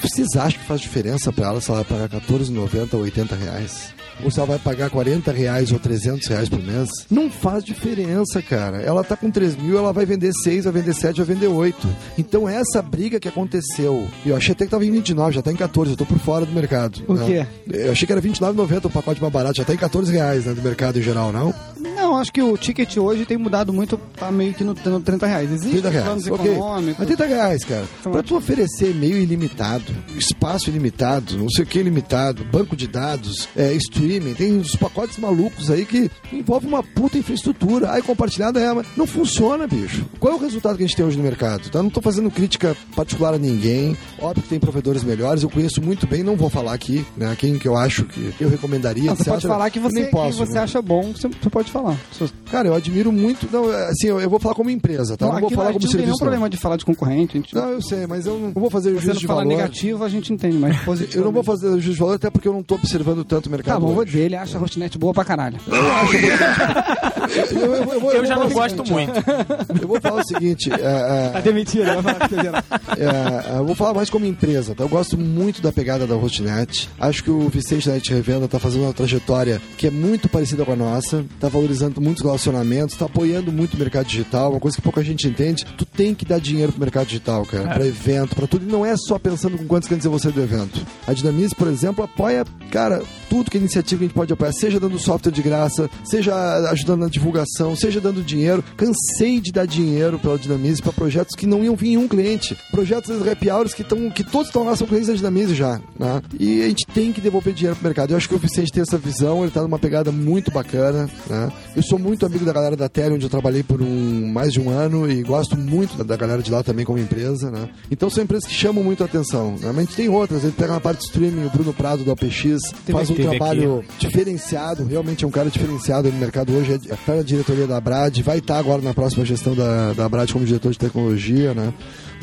Vocês acham que faz diferença para ela se ela vai pagar 14,90 ou 80 reais? Ou se ela vai pagar 40 reais ou 300 reais por mês? Não faz diferença, cara. Ela tá com 3 mil, ela vai vender 6, vai vender 7, vai vender 8. Então essa briga que aconteceu, eu achei até que tava em 29, já tá em 14, eu tô por fora do mercado. O né? quê? Eu achei que era 29,90 o pacote mais barato, já tá em 14 reais né, do mercado em geral, não? Não, acho que o ticket hoje tem mudado muito, tá meio que no, no 30 reais. Existem 30 reais. planos ok. econômicos. Mas 30 reais, cara. Então, Pra tu oferecer e-mail ilimitado, espaço ilimitado, não sei o que ilimitado, banco de dados, é, streaming, tem uns pacotes malucos aí que envolve uma puta infraestrutura. Aí compartilhada é, mas não funciona, bicho. Qual é o resultado que a gente tem hoje no mercado? Tá? Não tô fazendo crítica particular a ninguém. Óbvio que tem provedores melhores, eu conheço muito bem, não vou falar aqui, né? Quem que eu acho que eu recomendaria. Não, você etc. pode falar que você, posso, que você né? acha bom, você, você pode falar. Cara, eu admiro muito. Não, assim, eu, eu vou falar como empresa, tá? Não, vou aqui falar gente como não tem nenhum serviço. não. problema de falar de concorrente. Gente, Não, eu sei, mas eu não vou fazer você juízo não de valor. Negativo, a gente entende, mas positivo. Eu não vou fazer juízo de valor até porque eu não tô observando tanto o mercado. Tá bom, vou hoje. dizer, ele acha a Hostnet boa pra caralho. Eu, eu- eu vou- Eu vou já falar não gosto seguinte, muito. Eu vou falar o seguinte: é, Tá é, demitido, vai falar que é é, eu vou falar mais como empresa. Tá? Eu gosto muito da pegada da Hostnet. Acho que o Vicente da Net Revenda tá fazendo uma trajetória que é muito parecida com a nossa. Tá valorizando muitos relacionamentos, tá apoiando muito o mercado digital, uma coisa que pouca gente entende. Tu tem que dar dinheiro pro mercado digital, cara, pra evento, pra tudo. E não é só pensando com quantos clientes você do evento. A Dinamize, por exemplo, apoia, cara, tudo que é iniciativa que a gente pode apoiar, seja dando software de graça, seja ajudando na divulgação, seja dando dinheiro. Cansei de dar dinheiro pela Dinamize para projetos que não iam vir em um cliente. Projetos de happy hours que, tão, que todos estão lá são clientes da Dinamize já. Né? E a gente tem que devolver dinheiro pro mercado. Eu acho que o Vicente tem essa visão, ele tá numa pegada muito bacana. Né? Eu sou muito amigo da galera da Tele, onde eu trabalhei por um, mais de um ano e gosto muito da, da galera de lá também como empresa. Né? Então são empresas que chamam muito a atenção. A gente tem outras, ele pega na parte de streaming, o Bruno Prado da OPX, faz um trabalho diferenciado, realmente é um cara diferenciado no mercado hoje, é tá na diretoria da Brad, vai estar agora na próxima gestão da, da Brad como diretor de tecnologia, né?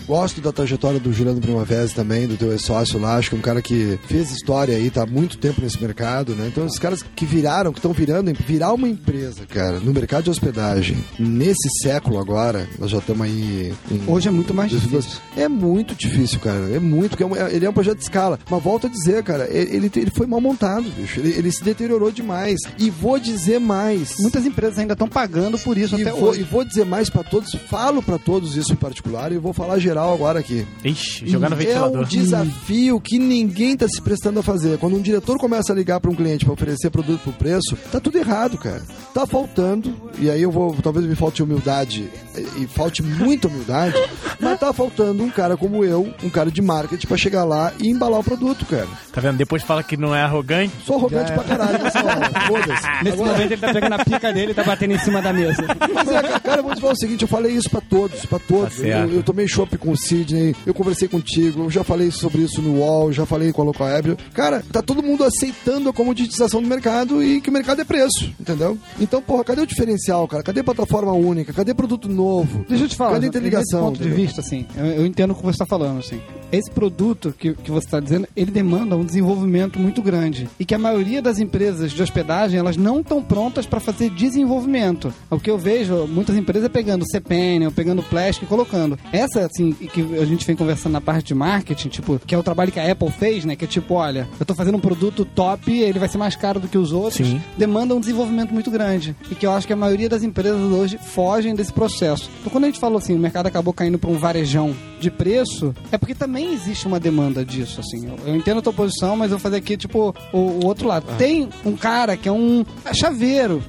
Gosto da trajetória do Juliano Primavera também, do teu ex-sócio lá, acho que é um cara que fez história aí, tá há muito tempo nesse mercado, né? Então, os caras que viraram, que estão virando, virar uma empresa, cara, no mercado de hospedagem, nesse século agora, nós já estamos aí... Em, Hoje é muito mais difícil. é muito difícil, cara. É muito, porque é é- ele é um projeto de escala. Mas volto a dizer, cara, ele, ele, foi mal montado, bicho. Ele, ele se deteriorou demais. E vou dizer mais. Muitas empresas ainda estão pagando por isso e até vou, hoje. e vou dizer mais pra todos, falo pra todos isso em particular e vou falar geral agora aqui. Ixi, jogar no é ventilador. um desafio que ninguém tá se prestando a fazer. Quando um diretor começa a ligar pra um cliente pra oferecer produto por preço, tá tudo errado, cara. Tá faltando, e aí eu vou, talvez me falte humildade e, falte muita humildade, mas tá faltando um cara como eu, um cara de marketing pra chegar lá e embalar o produto, cara. Tá vendo? Depois fala que não é arrogante. Sou arrogante pra caralho nessa hora, foda-se. Nesse Agora- momento ele tá pegando a pica dele e tá batendo em cima da mesa. Mas é, cara, eu vou te falar o seguinte, eu falei isso pra todos, pra todos. Tá eu, eu tomei chopp com o Sidney, eu conversei contigo, eu já falei sobre isso no UOL, já falei com a Local Web. Cara, tá todo mundo aceitando a comoditização do mercado e que o mercado é preço, entendeu? Então, porra, cadê o diferencial, cara? Cadê plataforma única? Cadê produto novo? Deixa eu te falar, Cadê interligação? ponto de vista, assim, eu, eu entendo o que você está falando, assim. Esse produto que, que você está dizendo, ele demanda um desenvolvimento muito grande. E que a maioria das empresas de hospedagem, elas não estão prontas para fazer desenvolvimento. O que eu vejo, muitas empresas pegando CPN, ou pegando Plastic e colocando. Essa, assim, que a gente vem conversando na parte de marketing, tipo, que é o trabalho que a Apple fez, né? Que é tipo, olha, eu tô fazendo um produto top, ele vai ser mais caro do que os outros. Sim. Demanda um desenvolvimento muito grande. E que eu acho que a maioria das empresas hoje fogem desse processo. Então, quando a gente falou assim, o mercado acabou caindo para um varejão de preço, é porque também existe uma demanda disso, assim. Eu, eu entendo a tua posição, mas eu vou fazer aqui, tipo, o, o outro lado. Tem um cara que é um chaveiro.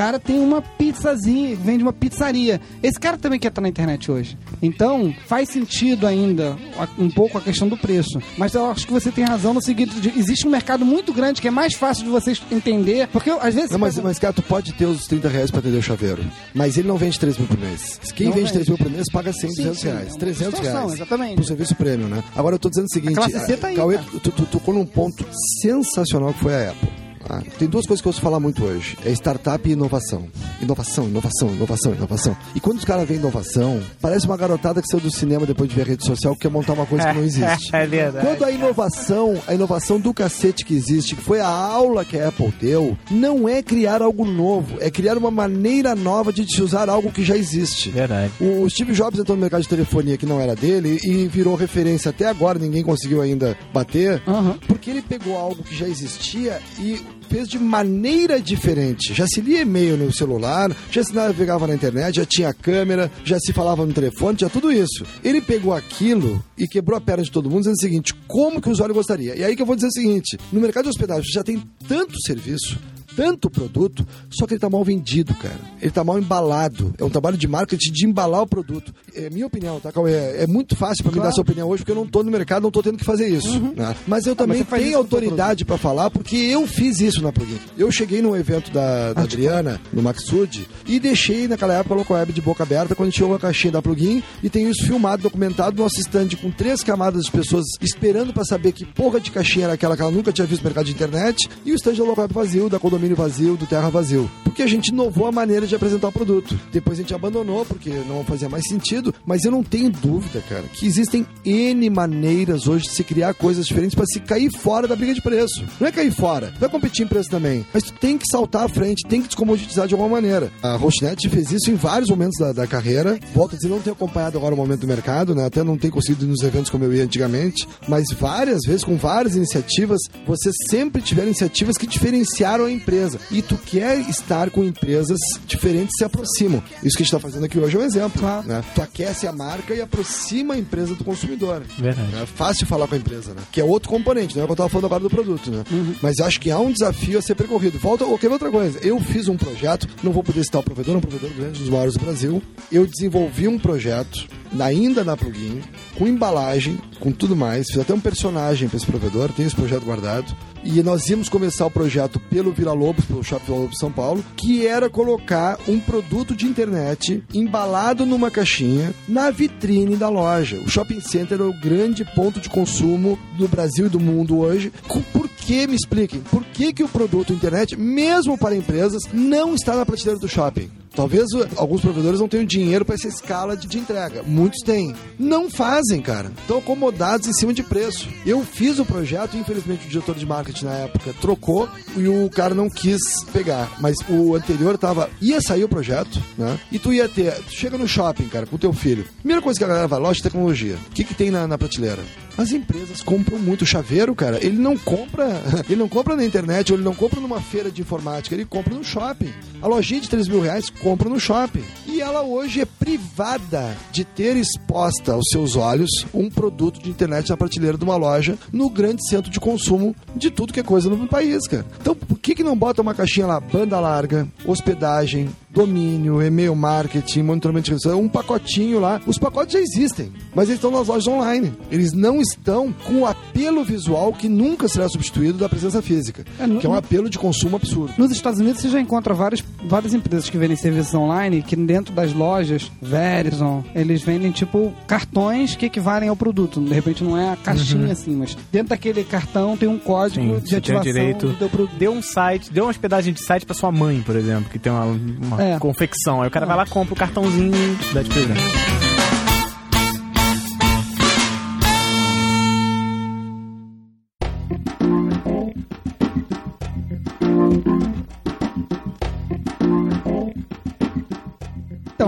O cara tem uma pizzazinha, vende uma pizzaria. Esse cara também quer estar na internet hoje. Então, faz sentido ainda um pouco a questão do preço. Mas eu acho que você tem razão no seguinte: de- existe um mercado muito grande que é mais fácil de vocês entender. Porque às vezes. Não, mas, mas, cara, tu pode ter os 30 reais pra atender o chaveiro. Mas ele não vende 3 mil por mês. Quem Não vende 3 vende. mil por mês paga 100, Sim, 200 sim, reais. é uma 300 situação, reais. exatamente. Pro serviço prêmio, né? Agora eu tô dizendo o seguinte: A classe C tá aí, Cauê, cara. tu, tu tocou num ponto sensacional que foi a Apple. Tá? Tem duas coisas que eu ouço falar muito hoje: é startup e inovação. Inovação, inovação, inovação, inovação. E quando os caras veem inovação, parece uma garotada que saiu do cinema depois de ver a rede social que quer montar uma coisa que não existe. É verdade. Quando a inovação, a inovação do cacete que existe, que foi a aula que a Apple deu, não é criar algo novo, é criar uma maneira nova de se usar algo que já existe. Verdade. O Steve Jobs entrou no mercado de telefonia que não era dele e virou referência até agora, ninguém conseguiu ainda bater, Aham. porque ele pegou algo que já existia e fez de maneira diferente. Já se lia e-mail no celular, já se navegava na internet, já tinha câmera, já se falava no telefone, tinha tudo isso. Ele pegou aquilo e quebrou a perna de todo mundo dizendo o seguinte: como que o usuário gostaria? E aí que eu vou dizer o seguinte: no mercado de hospedagem já tem tanto serviço tanto produto, só que ele tá mal vendido, cara. Ele tá mal embalado. É um trabalho de marketing de embalar o produto. É minha opinião, tá, Cauê? É muito fácil pra me dar essa opinião hoje, porque eu não tô no mercado, não tô tendo que fazer isso. né? Mas eu também você faz tenho autoridade pra falar, porque eu fiz isso na plugin. Eu cheguei num evento da, da Adriana, no Maxud, e deixei naquela época a Local Web de boca aberta quando chegou a caixinha da plugin, e tenho isso filmado, documentado no nosso stand com três camadas de pessoas esperando pra saber que porra de caixinha era aquela que ela nunca tinha visto no mercado de internet, e o stand da Local Web vazio, da Condomínio vazio, do Terra vazio. Porque a gente inovou a maneira de apresentar o produto. Depois a gente abandonou, porque não fazia mais sentido, mas eu não tenho dúvida, cara, que existem N maneiras hoje de se criar coisas diferentes pra se cair fora da briga de preço. Não é cair fora, vai competir em preço também, mas tu tem que saltar à frente, tem que descomoditizar de alguma maneira. A Rochnet fez isso em vários momentos da, da carreira. Volto a dizer, não tenho acompanhado agora o momento do mercado, né? Até não tenho conseguido ir nos eventos como eu ia antigamente, mas várias vezes, com várias iniciativas, vocês sempre tiveram iniciativas que diferenciaram a empresa. E tu quer estar com empresas diferentes que se aproximam. Isso que a gente está fazendo aqui hoje é um exemplo. Né? Tu aquece a marca e aproxima a empresa do consumidor. Verdade. É fácil falar com a empresa, né? Que é outro componente, não é o que eu tava falando agora do produto, né? Mas eu acho que há um desafio a ser percorrido. Volta, ou quer ver outra coisa? Eu fiz um projeto, não vou poder citar o provedor, é um provedor grande, dos maiores do Brasil. Eu desenvolvi um projeto, na- ainda na plugin, com embalagem, com tudo mais. Fiz até um personagem para esse provedor, tenho esse projeto guardado. E nós íamos começar o projeto pelo Vila Lobos, pelo Shopping Vila Lobos São Paulo, que era colocar um produto de internet embalado numa caixinha na vitrine da loja. O shopping center é o grande ponto de consumo do Brasil e do mundo hoje. Por que, me expliquem, por que, que o produto internet, mesmo para empresas, não está na prateleira do shopping? Talvez alguns provedores não tenham dinheiro para essa escala de, de entrega. Muitos têm. Não fazem, cara. Estão acomodados em cima de preço. Eu fiz o projeto, infelizmente o diretor de marketing na época trocou e o cara não quis pegar. Mas o anterior tava. ia sair o projeto, né? E tu ia ter. Tu chega no shopping, cara, com o teu filho. Primeira coisa que a galera vai, loja de tecnologia. O que, que tem na, na prateleira? As empresas compram muito chaveiro, cara. Ele não compra. Ele não compra na internet, ou ele não compra numa feira de informática, ele compra no shopping. A lojinha de 3 mil reais compra no shopping. E ela hoje é privada de ter exposta aos seus olhos um produto de internet na prateleira de uma loja no grande centro de consumo de tudo que é coisa no país, cara. Então, por que, que não bota uma caixinha lá, banda larga, hospedagem, domínio, e-mail marketing, monitoramento de redes, um pacotinho lá. Os pacotes já existem, mas eles estão nas lojas online. Eles não estão com o apelo visual que nunca será substituído da presença física, É, no- que é um apelo de consumo absurdo. Nos Estados Unidos você já encontra várias, várias empresas que vendem serviços online que dentro das lojas, Verizon, eles vendem tipo cartões que equivalem ao produto. De repente não é a caixinha assim, mas dentro daquele cartão tem um código Sim, de tem ativação direito. Deu um site, deu uma hospedagem de site pra sua mãe, por exemplo, que tem uma, uma É. confecção. Aí o cara vai lá, compra o cartãozinho e dá de presente.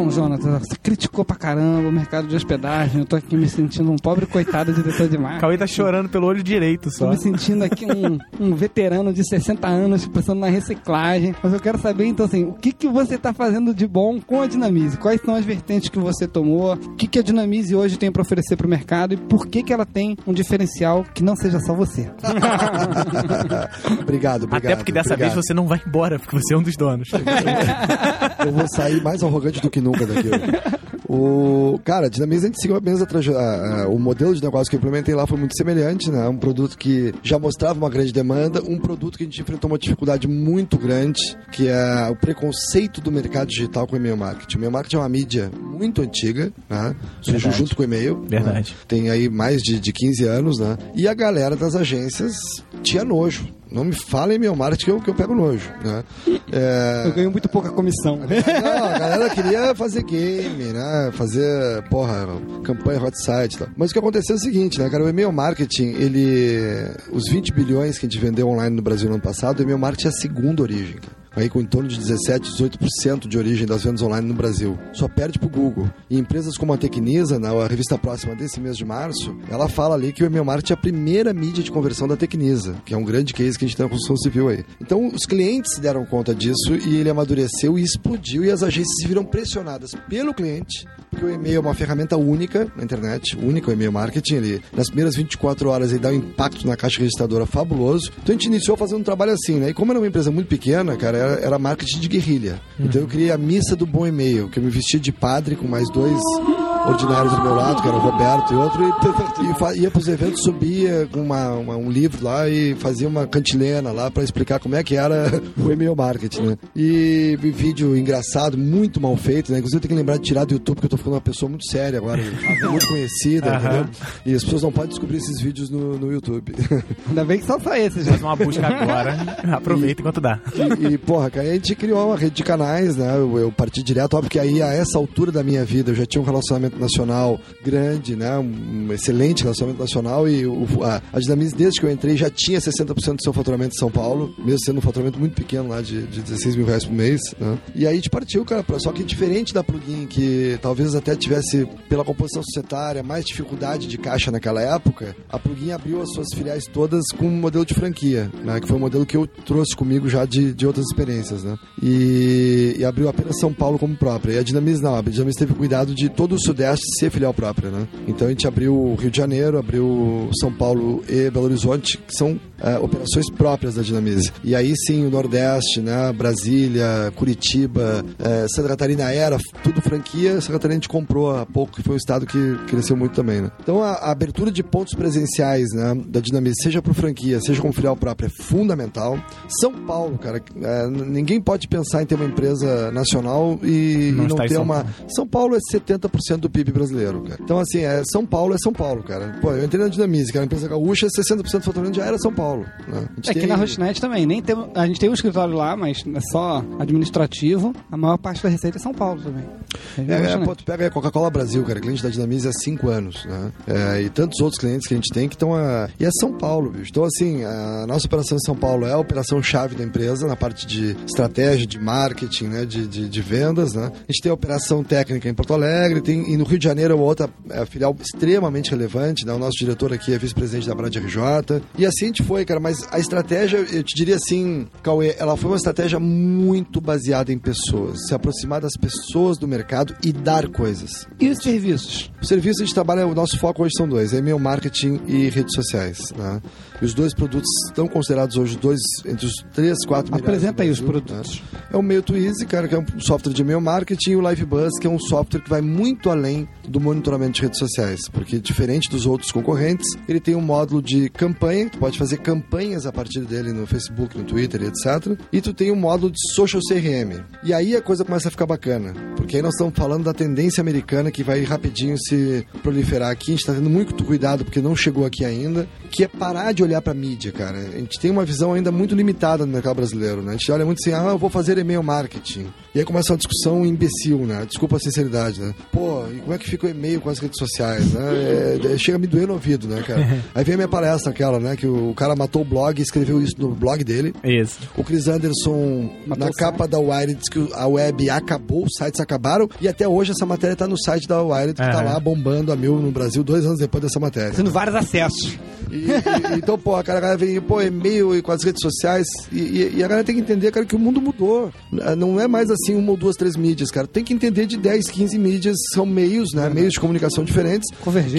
Então, Jonathan, você criticou pra caramba o mercado de hospedagem. Eu tô aqui me sentindo um pobre coitado diretor de marketing. Cauê tá chorando pelo olho direito Tô só. me sentindo aqui um, um veterano de 60 anos pensando na reciclagem. Mas eu quero saber, então, assim, o que, que você tá fazendo de bom com a Dinamize? Quais são as vertentes que você tomou? O que, que a Dinamize hoje tem para oferecer pro mercado? E por que, que ela tem um diferencial que não seja só você? obrigado, obrigado. Até porque dessa obrigado. vez você não vai embora, porque você é um dos donos. Eu vou sair mais arrogante do que nunca daqui. O, cara, a Dinamize a gente seguiu a mesma traje- a- a- O modelo de negócio que eu implementei lá foi muito semelhante, né? Um produto que já mostrava uma grande demanda, um produto que a gente enfrentou uma dificuldade muito grande, que é o preconceito do mercado digital com o e-mail marketing. O e-mail marketing é uma mídia muito antiga, né? Surgiu Verdade. junto com o e-mail. Verdade. né? Tem aí mais de, de 15 anos, né? E a galera das agências tinha nojo. Não me fala em e-mail marketing que eu, que eu pego nojo, né? É... Eu ganho muito pouca comissão. Não, a galera queria fazer game, né? Fazer, porra, campanha hot site e tal. Mas o que aconteceu é o seguinte, né, cara? O e-mail marketing, ele. Os 20 bilhões que a gente vendeu online no Brasil no ano passado, o e-mail marketing é a segunda origem, cara. Aí com em torno de 17, 18% de origem das vendas online no Brasil. Só perde pro Google. E empresas como a Tecnisa, na a revista próxima desse mês de março, ela fala ali que o e-mail marketing é a primeira mídia de conversão da Tecnisa, que é um grande case que a gente tem na construção civil aí. Então os clientes se deram conta disso e ele amadureceu e explodiu e as agências se viram pressionadas pelo cliente, porque o e-mail é uma ferramenta única na internet, única o e-mail marketing, ele nas primeiras 24 horas ele dá um impacto na caixa registradora fabuloso. Então a gente iniciou fazendo um trabalho assim, né? E como era uma empresa muito pequena, cara, era, era marketing de guerrilha. Então eu criei a missa do bom e-mail, que eu me vestia de padre com mais dois ordinários do meu lado, que era o Roberto e outro, e, e ia pros eventos, subia com uma, uma- um livro lá e fazia uma cantilena lá pra explicar como é que era o e-mail marketing, né? E, e vídeo engraçado, muito mal feito, né? Inclusive eu tenho que lembrar de tirar do YouTube, porque eu tô ficando uma pessoa muito séria agora, muito conhecida, entendeu? E as pessoas não podem descobrir esses vídeos no, no YouTube. Ainda bem que só só esse, já. Faz uma busca agora. Aproveita enquanto dá. E, e, porra, cara, a gente criou uma rede de canais, né? Eu, eu parti direto, óbvio que aí, a essa altura da minha vida, eu já tinha um relacionamento nacional grande, né? Um, excelente relacionamento nacional e o, a, a desde que eu entrei, já tinha 60% do seu faturamento em São Paulo, mesmo sendo um faturamento muito pequeno lá, de, de 16 mil reais por mês, né? E aí a gente partiu, cara, pra, só que diferente da plugin, que talvez até tivesse, pela composição societária, mais dificuldade de caixa naquela época, a plugin abriu as suas filiais todas com um modelo de franquia, né? Que foi um modelo que eu trouxe comigo já de, de outras experiências, né? E, e abriu apenas São Paulo como própria. E a Dinamize não, a Dinamize teve cuidado de todo o Sudeste ser filial própria, né? Então a gente abriu Rio de Janeiro, abriu São Paulo e Belo Horizonte, que são eh, operações próprias da Dinamize. E aí sim, o Nordeste, né? Brasília, Curitiba, eh, Santa Catarina era tudo franquia. Santa Catarina a gente comprou há pouco, que foi um estado que cresceu muito também, né? Então a, a abertura de pontos presenciais, né? Da Dinamize, seja por franquia, seja como filial própria, é fundamental. São Paulo, cara, n- ninguém pode pensar em ter uma empresa nacional e e Não não, está em ter São uma. Paulo. São Paulo é 70% do PIB brasileiro, cara. Então, assim, é, São Paulo é São Paulo, cara. Pô, eu entrei na Dinamize, que era uma empresa gaúcha, 60% do faturamento já era São Paulo. Né? A gente É que tem- na Hostnet também, nem tem, a gente tem um escritório lá, mas é só administrativo. A maior parte da receita é São Paulo também. É, É, pô, tu pega a Coca-Cola Brasil, cara, cliente da Dinamize há cinco anos, né? É, e tantos outros clientes que a gente tem que estão a... E é São Paulo, bicho. Então, assim, a nossa operação em São Paulo é a operação chave da empresa, na parte de estratégia, de marketing, né? De, de, de vendas, né? A gente tem a operação técnica em Porto Alegre, tem, e no Rio de Janeiro é uma outra é, filial extremamente relevante, né? O nosso diretor aqui é vice-presidente da Brad RJ. E assim a gente foi, cara, mas a estratégia, eu te diria assim, Cauê, ela foi uma estratégia muito baseada em pessoas, se aproximar das pessoas do mercado e dar coisas. E os serviços? O serviço a gente trabalha, o nosso foco hoje são dois, é e-mail marketing e redes sociais, né? E os dois produtos estão considerados hoje dois entre os três, quatro Apresenta aí os produtos. né? É o Mail to Easy, cara, que é um software de e-mail marketing, e o LiveBuzz, que é um software que vai muito além do monitoramento de redes sociais, porque diferente dos outros concorrentes, ele tem um módulo de campanha, tu pode fazer campanhas a partir dele no Facebook, no Twitter, etc. E tu tem um módulo de social CRM. E aí a coisa começa a ficar bacana, porque aí nós estamos falando da tendência americana que vai rapidinho se proliferar aqui. A gente está tendo muito cuidado porque não chegou aqui ainda, que é parar de olhar para mídia, cara. A gente tem uma visão ainda muito limitada no mercado brasileiro, né? A gente olha muito assim, ah, eu vou fazer e-mail marketing. E aí começa uma discussão imbecil, né? Desculpa a sinceridade, né? Pô, e como é que fica o e-mail com as redes sociais, né? É, é, chega a me doer no ouvido, né, cara? Aí vem a minha palestra aquela, né? Que o cara matou o blog e escreveu isso no blog dele. Isso. O Chris Anderson, Matou na capa da Wired, diz que a web acabou, os sites acabaram, e até hoje essa matéria tá no site da Wired, que tá Aham. lá bombando a mil no Brasil, dois anos depois dessa matéria. Tendo vários acessos. E- e- então, pô, a cara- a galera vem, pô, e-mail e com as redes sociais, e, e- e a galera tem que entender, cara, que o mundo mudou. Não é mais assim uma ou duas, três mídias, cara. Tem que entender de 10, 15 mídias, são meios, né? Meios de comunicação diferentes,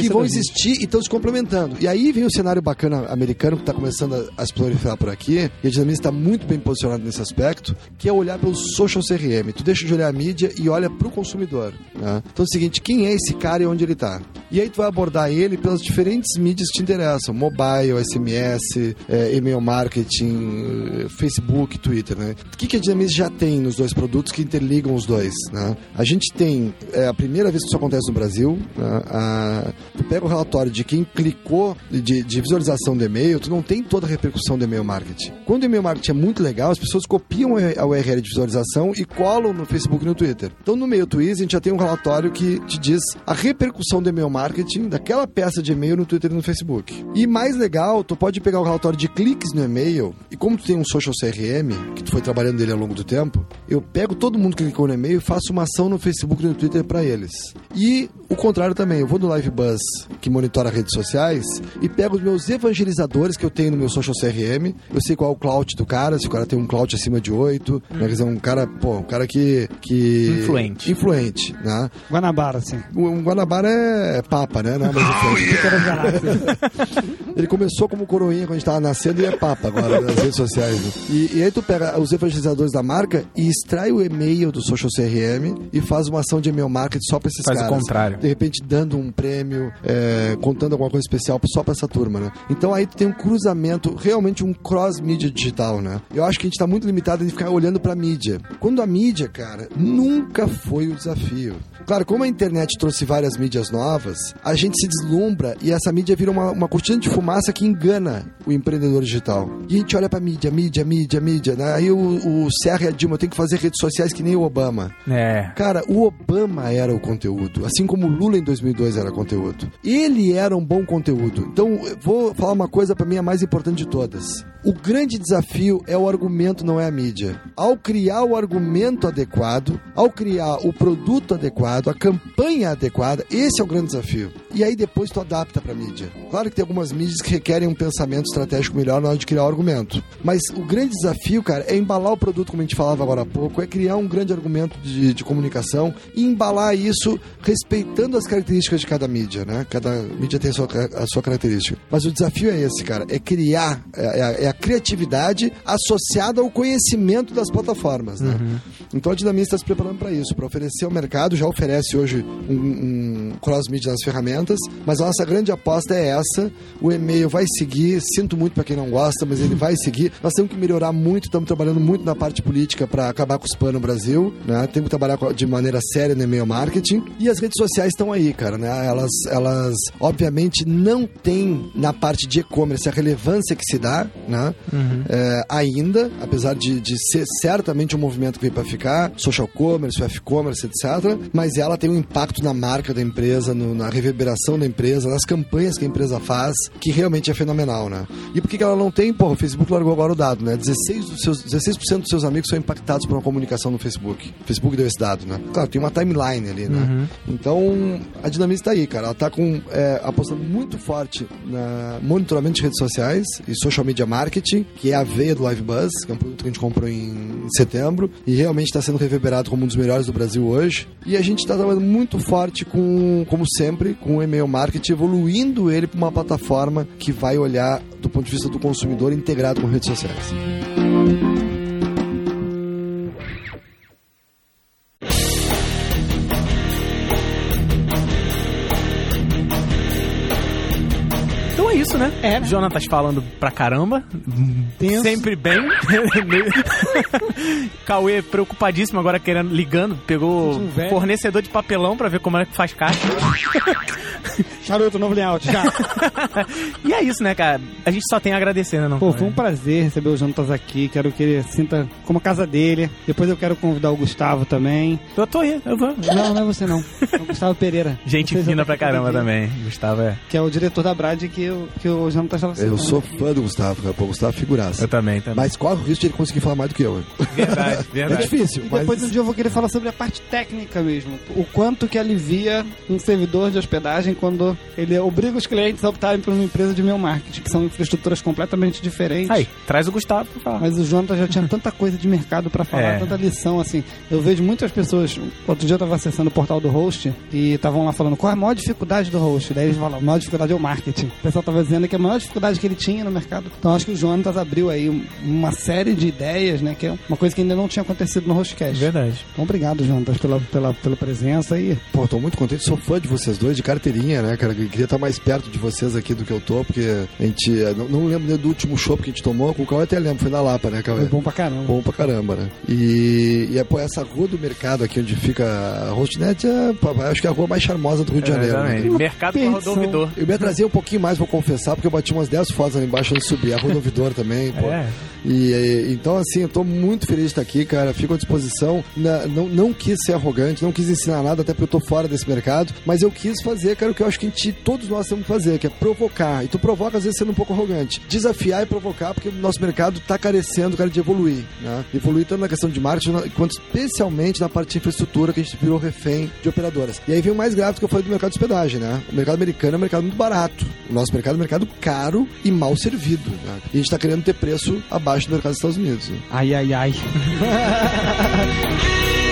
que vão mídias. existir e estão se complementando. E aí vem o cenário bacana americano que está começando a, a se proliferar por aqui, e a Dinamite está muito bem posicionada nesse aspecto, que é olhar pelo social CRM. Tu deixa de olhar a mídia e olha para o consumidor. né? Então é o seguinte, quem é esse cara e onde ele está? E aí tu vai abordar ele pelas diferentes mídias que te interessam, mobile, SMS, eh, e-mail marketing, Facebook, Twitter, né? O que, que a Dinamite já tem nos dois produtos que interligam os dois, né? A gente tem, é a primeira vez que isso acontece no Brasil, né? a, tu pega o relatório de quem clicou de, de visualização do e-mail, tu não tem toda a repercussão do e-mail marketing. Quando o e-mail marketing é muito legal, as pessoas copiam a URL de visualização e colam no Facebook e no Twitter. Então no Mail Twiz a gente já tem um relatório que te diz a repercussão do e-mail marketing daquela peça de e-mail no Twitter e no Facebook. E mais legal, tu pode pegar o relatório de cliques no e-mail e como tu tem um social CRM, que tu foi trabalhando dele ao longo do tempo, eu pego todo mundo que clicou no e-mail e faço uma ação no Facebook e no Twitter para eles. E o contrário também, eu vou no Live Buzz, que monitora redes sociais, e pego os meus evangelizadores que eu tenho no meu social CRM. Eu sei qual é o clout do cara, se o cara tem um clout acima de 8, né? Quer dizer, um cara, pô, um cara que. que Influente. Influente, né? Guanabara. O o Guanabara é papa, né? Não é mais influente. Ele começou como coroinha quando a gente tava nascendo e é papa agora nas redes sociais. né? E, e aí tu pega os evangelizadores da marca e extrai o e-mail do social CRM e faz uma ação de e-mail marketing só pra esses Faz o caras. contrário. De repente dando um prêmio, é, contando alguma coisa especial só pra essa turma, né? Então aí tu tem um cruzamento, realmente um cross-mídia digital, né? Eu acho que a gente tá muito limitado em ficar olhando pra mídia. Quando a mídia, cara, nunca foi o desafio. Claro, como a internet trouxe várias mídias novas, a gente se deslumbra e essa mídia vira uma, uma cortina de fumaça que engana o empreendedor digital. E a gente olha pra mídia, mídia, mídia, mídia, né? Aí o, o Serra e a Dilma tem que fazer redes sociais que nem o Obama. É. Cara, o Obama era o conteúdo, assim como o Lula em 2002 era conteúdo. Ele era um bom conteúdo. Então, vou falar uma coisa pra mim a mais importante de todas. O grande desafio é o argumento, não é a mídia. Ao criar o argumento adequado, ao criar o produto adequado, a campanha adequada, esse é o grande desafio. E aí depois tu adapta pra mídia. Claro que tem algumas mídias que requerem um pensamento estratégico melhor na hora de criar o argumento. Mas o grande desafio, cara, é embalar o produto, como a gente falava agora há pouco, é criar um grande argumento de, de comunicação e embalar isso respeitando as características de cada mídia, né? Cada mídia tem a sua, a sua característica. Mas o desafio é esse, cara, é criar, é, é a- é a criatividade associada ao conhecimento das plataformas, né? Então a Dinamite está se preparando para isso, para oferecer ao mercado, já oferece hoje um, um cross-media nas ferramentas, mas a nossa grande aposta é essa. O e-mail vai seguir, sinto muito para quem não gosta, mas ele vai seguir. Nós temos que melhorar muito, estamos trabalhando muito na parte política para acabar com os spam no Brasil, né? Temos que trabalhar de maneira séria no e-mail marketing. E as redes sociais estão aí, cara, né? Elas, elas obviamente não têm na parte de e-commerce a relevância que se dá, né? É, ainda, apesar de, de ser certamente um movimento que veio para ficar, social commerce, F commerce, etc. Mas ela tem um impacto na marca da empresa no- na reverberação da empresa, nas campanhas que a empresa faz, que realmente é fenomenal, né? E por que que ela não tem? Pô, o Facebook largou agora o dado, né? 16 dos seus, 16% dos seus amigos são impactados por uma comunicação no Facebook. O Facebook deu esse dado, né? Claro, tem uma timeline ali, né? Então, a Dinamize está aí, cara. Ela tá com, é, apostando muito forte na monitoramento de redes sociais e social media marketing, que é a veia do Live Buzz, que é um produto que a gente comprou em setembro e realmente está sendo reverberado como um dos melhores do Brasil hoje. E a gente está trabalhando muito forte com, como sempre, com o e-mail marketing, evoluindo ele para uma plataforma que vai olhar do ponto de vista do consumidor integrado com redes sociais. Isso, né? É. Jonatas falando pra caramba. Tenso. Sempre bem. Cauê preocupadíssimo agora querendo, ligando. Pegou Um fornecedor de papelão pra ver como é que faz caixa. Charuto, novo layout, já. e é isso, né, cara? A gente só tem a agradecer, né? Não, Pô, foi um prazer receber o Jonatas aqui. Quero que ele sinta como a casa dele. Depois eu quero convidar o Gustavo também. Eu tô aí, eu vou. Não, não é você não. É o Gustavo Pereira. Gente Vocês fina pra caramba também. Gustavo é. Que é o diretor da Brad que, o- que o Jonatas estava Eu citando. sou fã do Gustavo, cara. Pô, o Gustavo é figuraça. Eu também, também. Mas corre o risco de ele conseguir falar mais do que eu. Verdade, É verdade. difícil, E mas... depois um dia eu vou querer falar sobre a parte técnica mesmo. O quanto que alivia um servidor de hospedagem quando ele obriga os clientes a optarem por uma empresa de e-mail marketing, que são infraestruturas completamente diferentes. Aí, traz o Gustavo pra falar. Mas o Jonathan já tinha tanta coisa de mercado pra falar, É. tanta lição, assim. Eu vejo muitas pessoas. Outro dia eu tava acessando o portal do host e estavam lá falando qual é a maior dificuldade do host. Daí eles falam, a maior dificuldade é o marketing. O pessoal tava dizendo que a maior dificuldade que ele tinha no mercado. Então acho que o Jonathan abriu aí um- uma série de ideias, né? Que é uma coisa que ainda não tinha acontecido no Hostcast. Verdade. Então obrigado, Jonathan, pela, pela, pela presença e. Pô, tô muito contente, sou fã de vocês dois, de carteirinha, né, cara? Eu queria estar mais perto de vocês aqui do que eu tô, porque a gente. eh, Não, não lembro nem do último show que a gente tomou, com o Cauê até lembro, foi na Lapa, né, Cauê? Foi bom pra caramba. Bom pra caramba, né? E, e é, pô, essa rua do mercado aqui onde fica a Hostnet, é, pô, acho que é a rua mais charmosa do Rio de Janeiro. né? Exatamente. Mercado com rodovidor. Eu me atrasei um pouquinho mais, vou confessar, porque eu bati umas 10 fotos ali embaixo antes de subir. A Rua do Ouvidor também, pô. É. E, e, então, assim, eu tô muito feliz de estar aqui, cara. Fico à disposição. Na- não, não quis ser arrogante, não quis ensinar nada, até porque eu tô fora desse mercado. Mas eu quis fazer, cara, o que eu acho que gente, todos nós temos que fazer, que é provocar. E tu provoca, às vezes, sendo um pouco arrogante. Desafiar e provocar, porque o nosso mercado tá carecendo, cara, de evoluir, né? Evoluir tanto na questão de marketing, quanto especialmente na parte de infraestrutura, que a gente virou refém de operadoras. E aí vem o mais grave que eu falei do mercado de hospedagem, né? O mercado americano é um mercado muito barato. O nosso mercado é um mercado caro e mal servido, né? E a gente tá querendo ter preço abaixo do mercado dos Estados Unidos. né? Ai, ai, ai.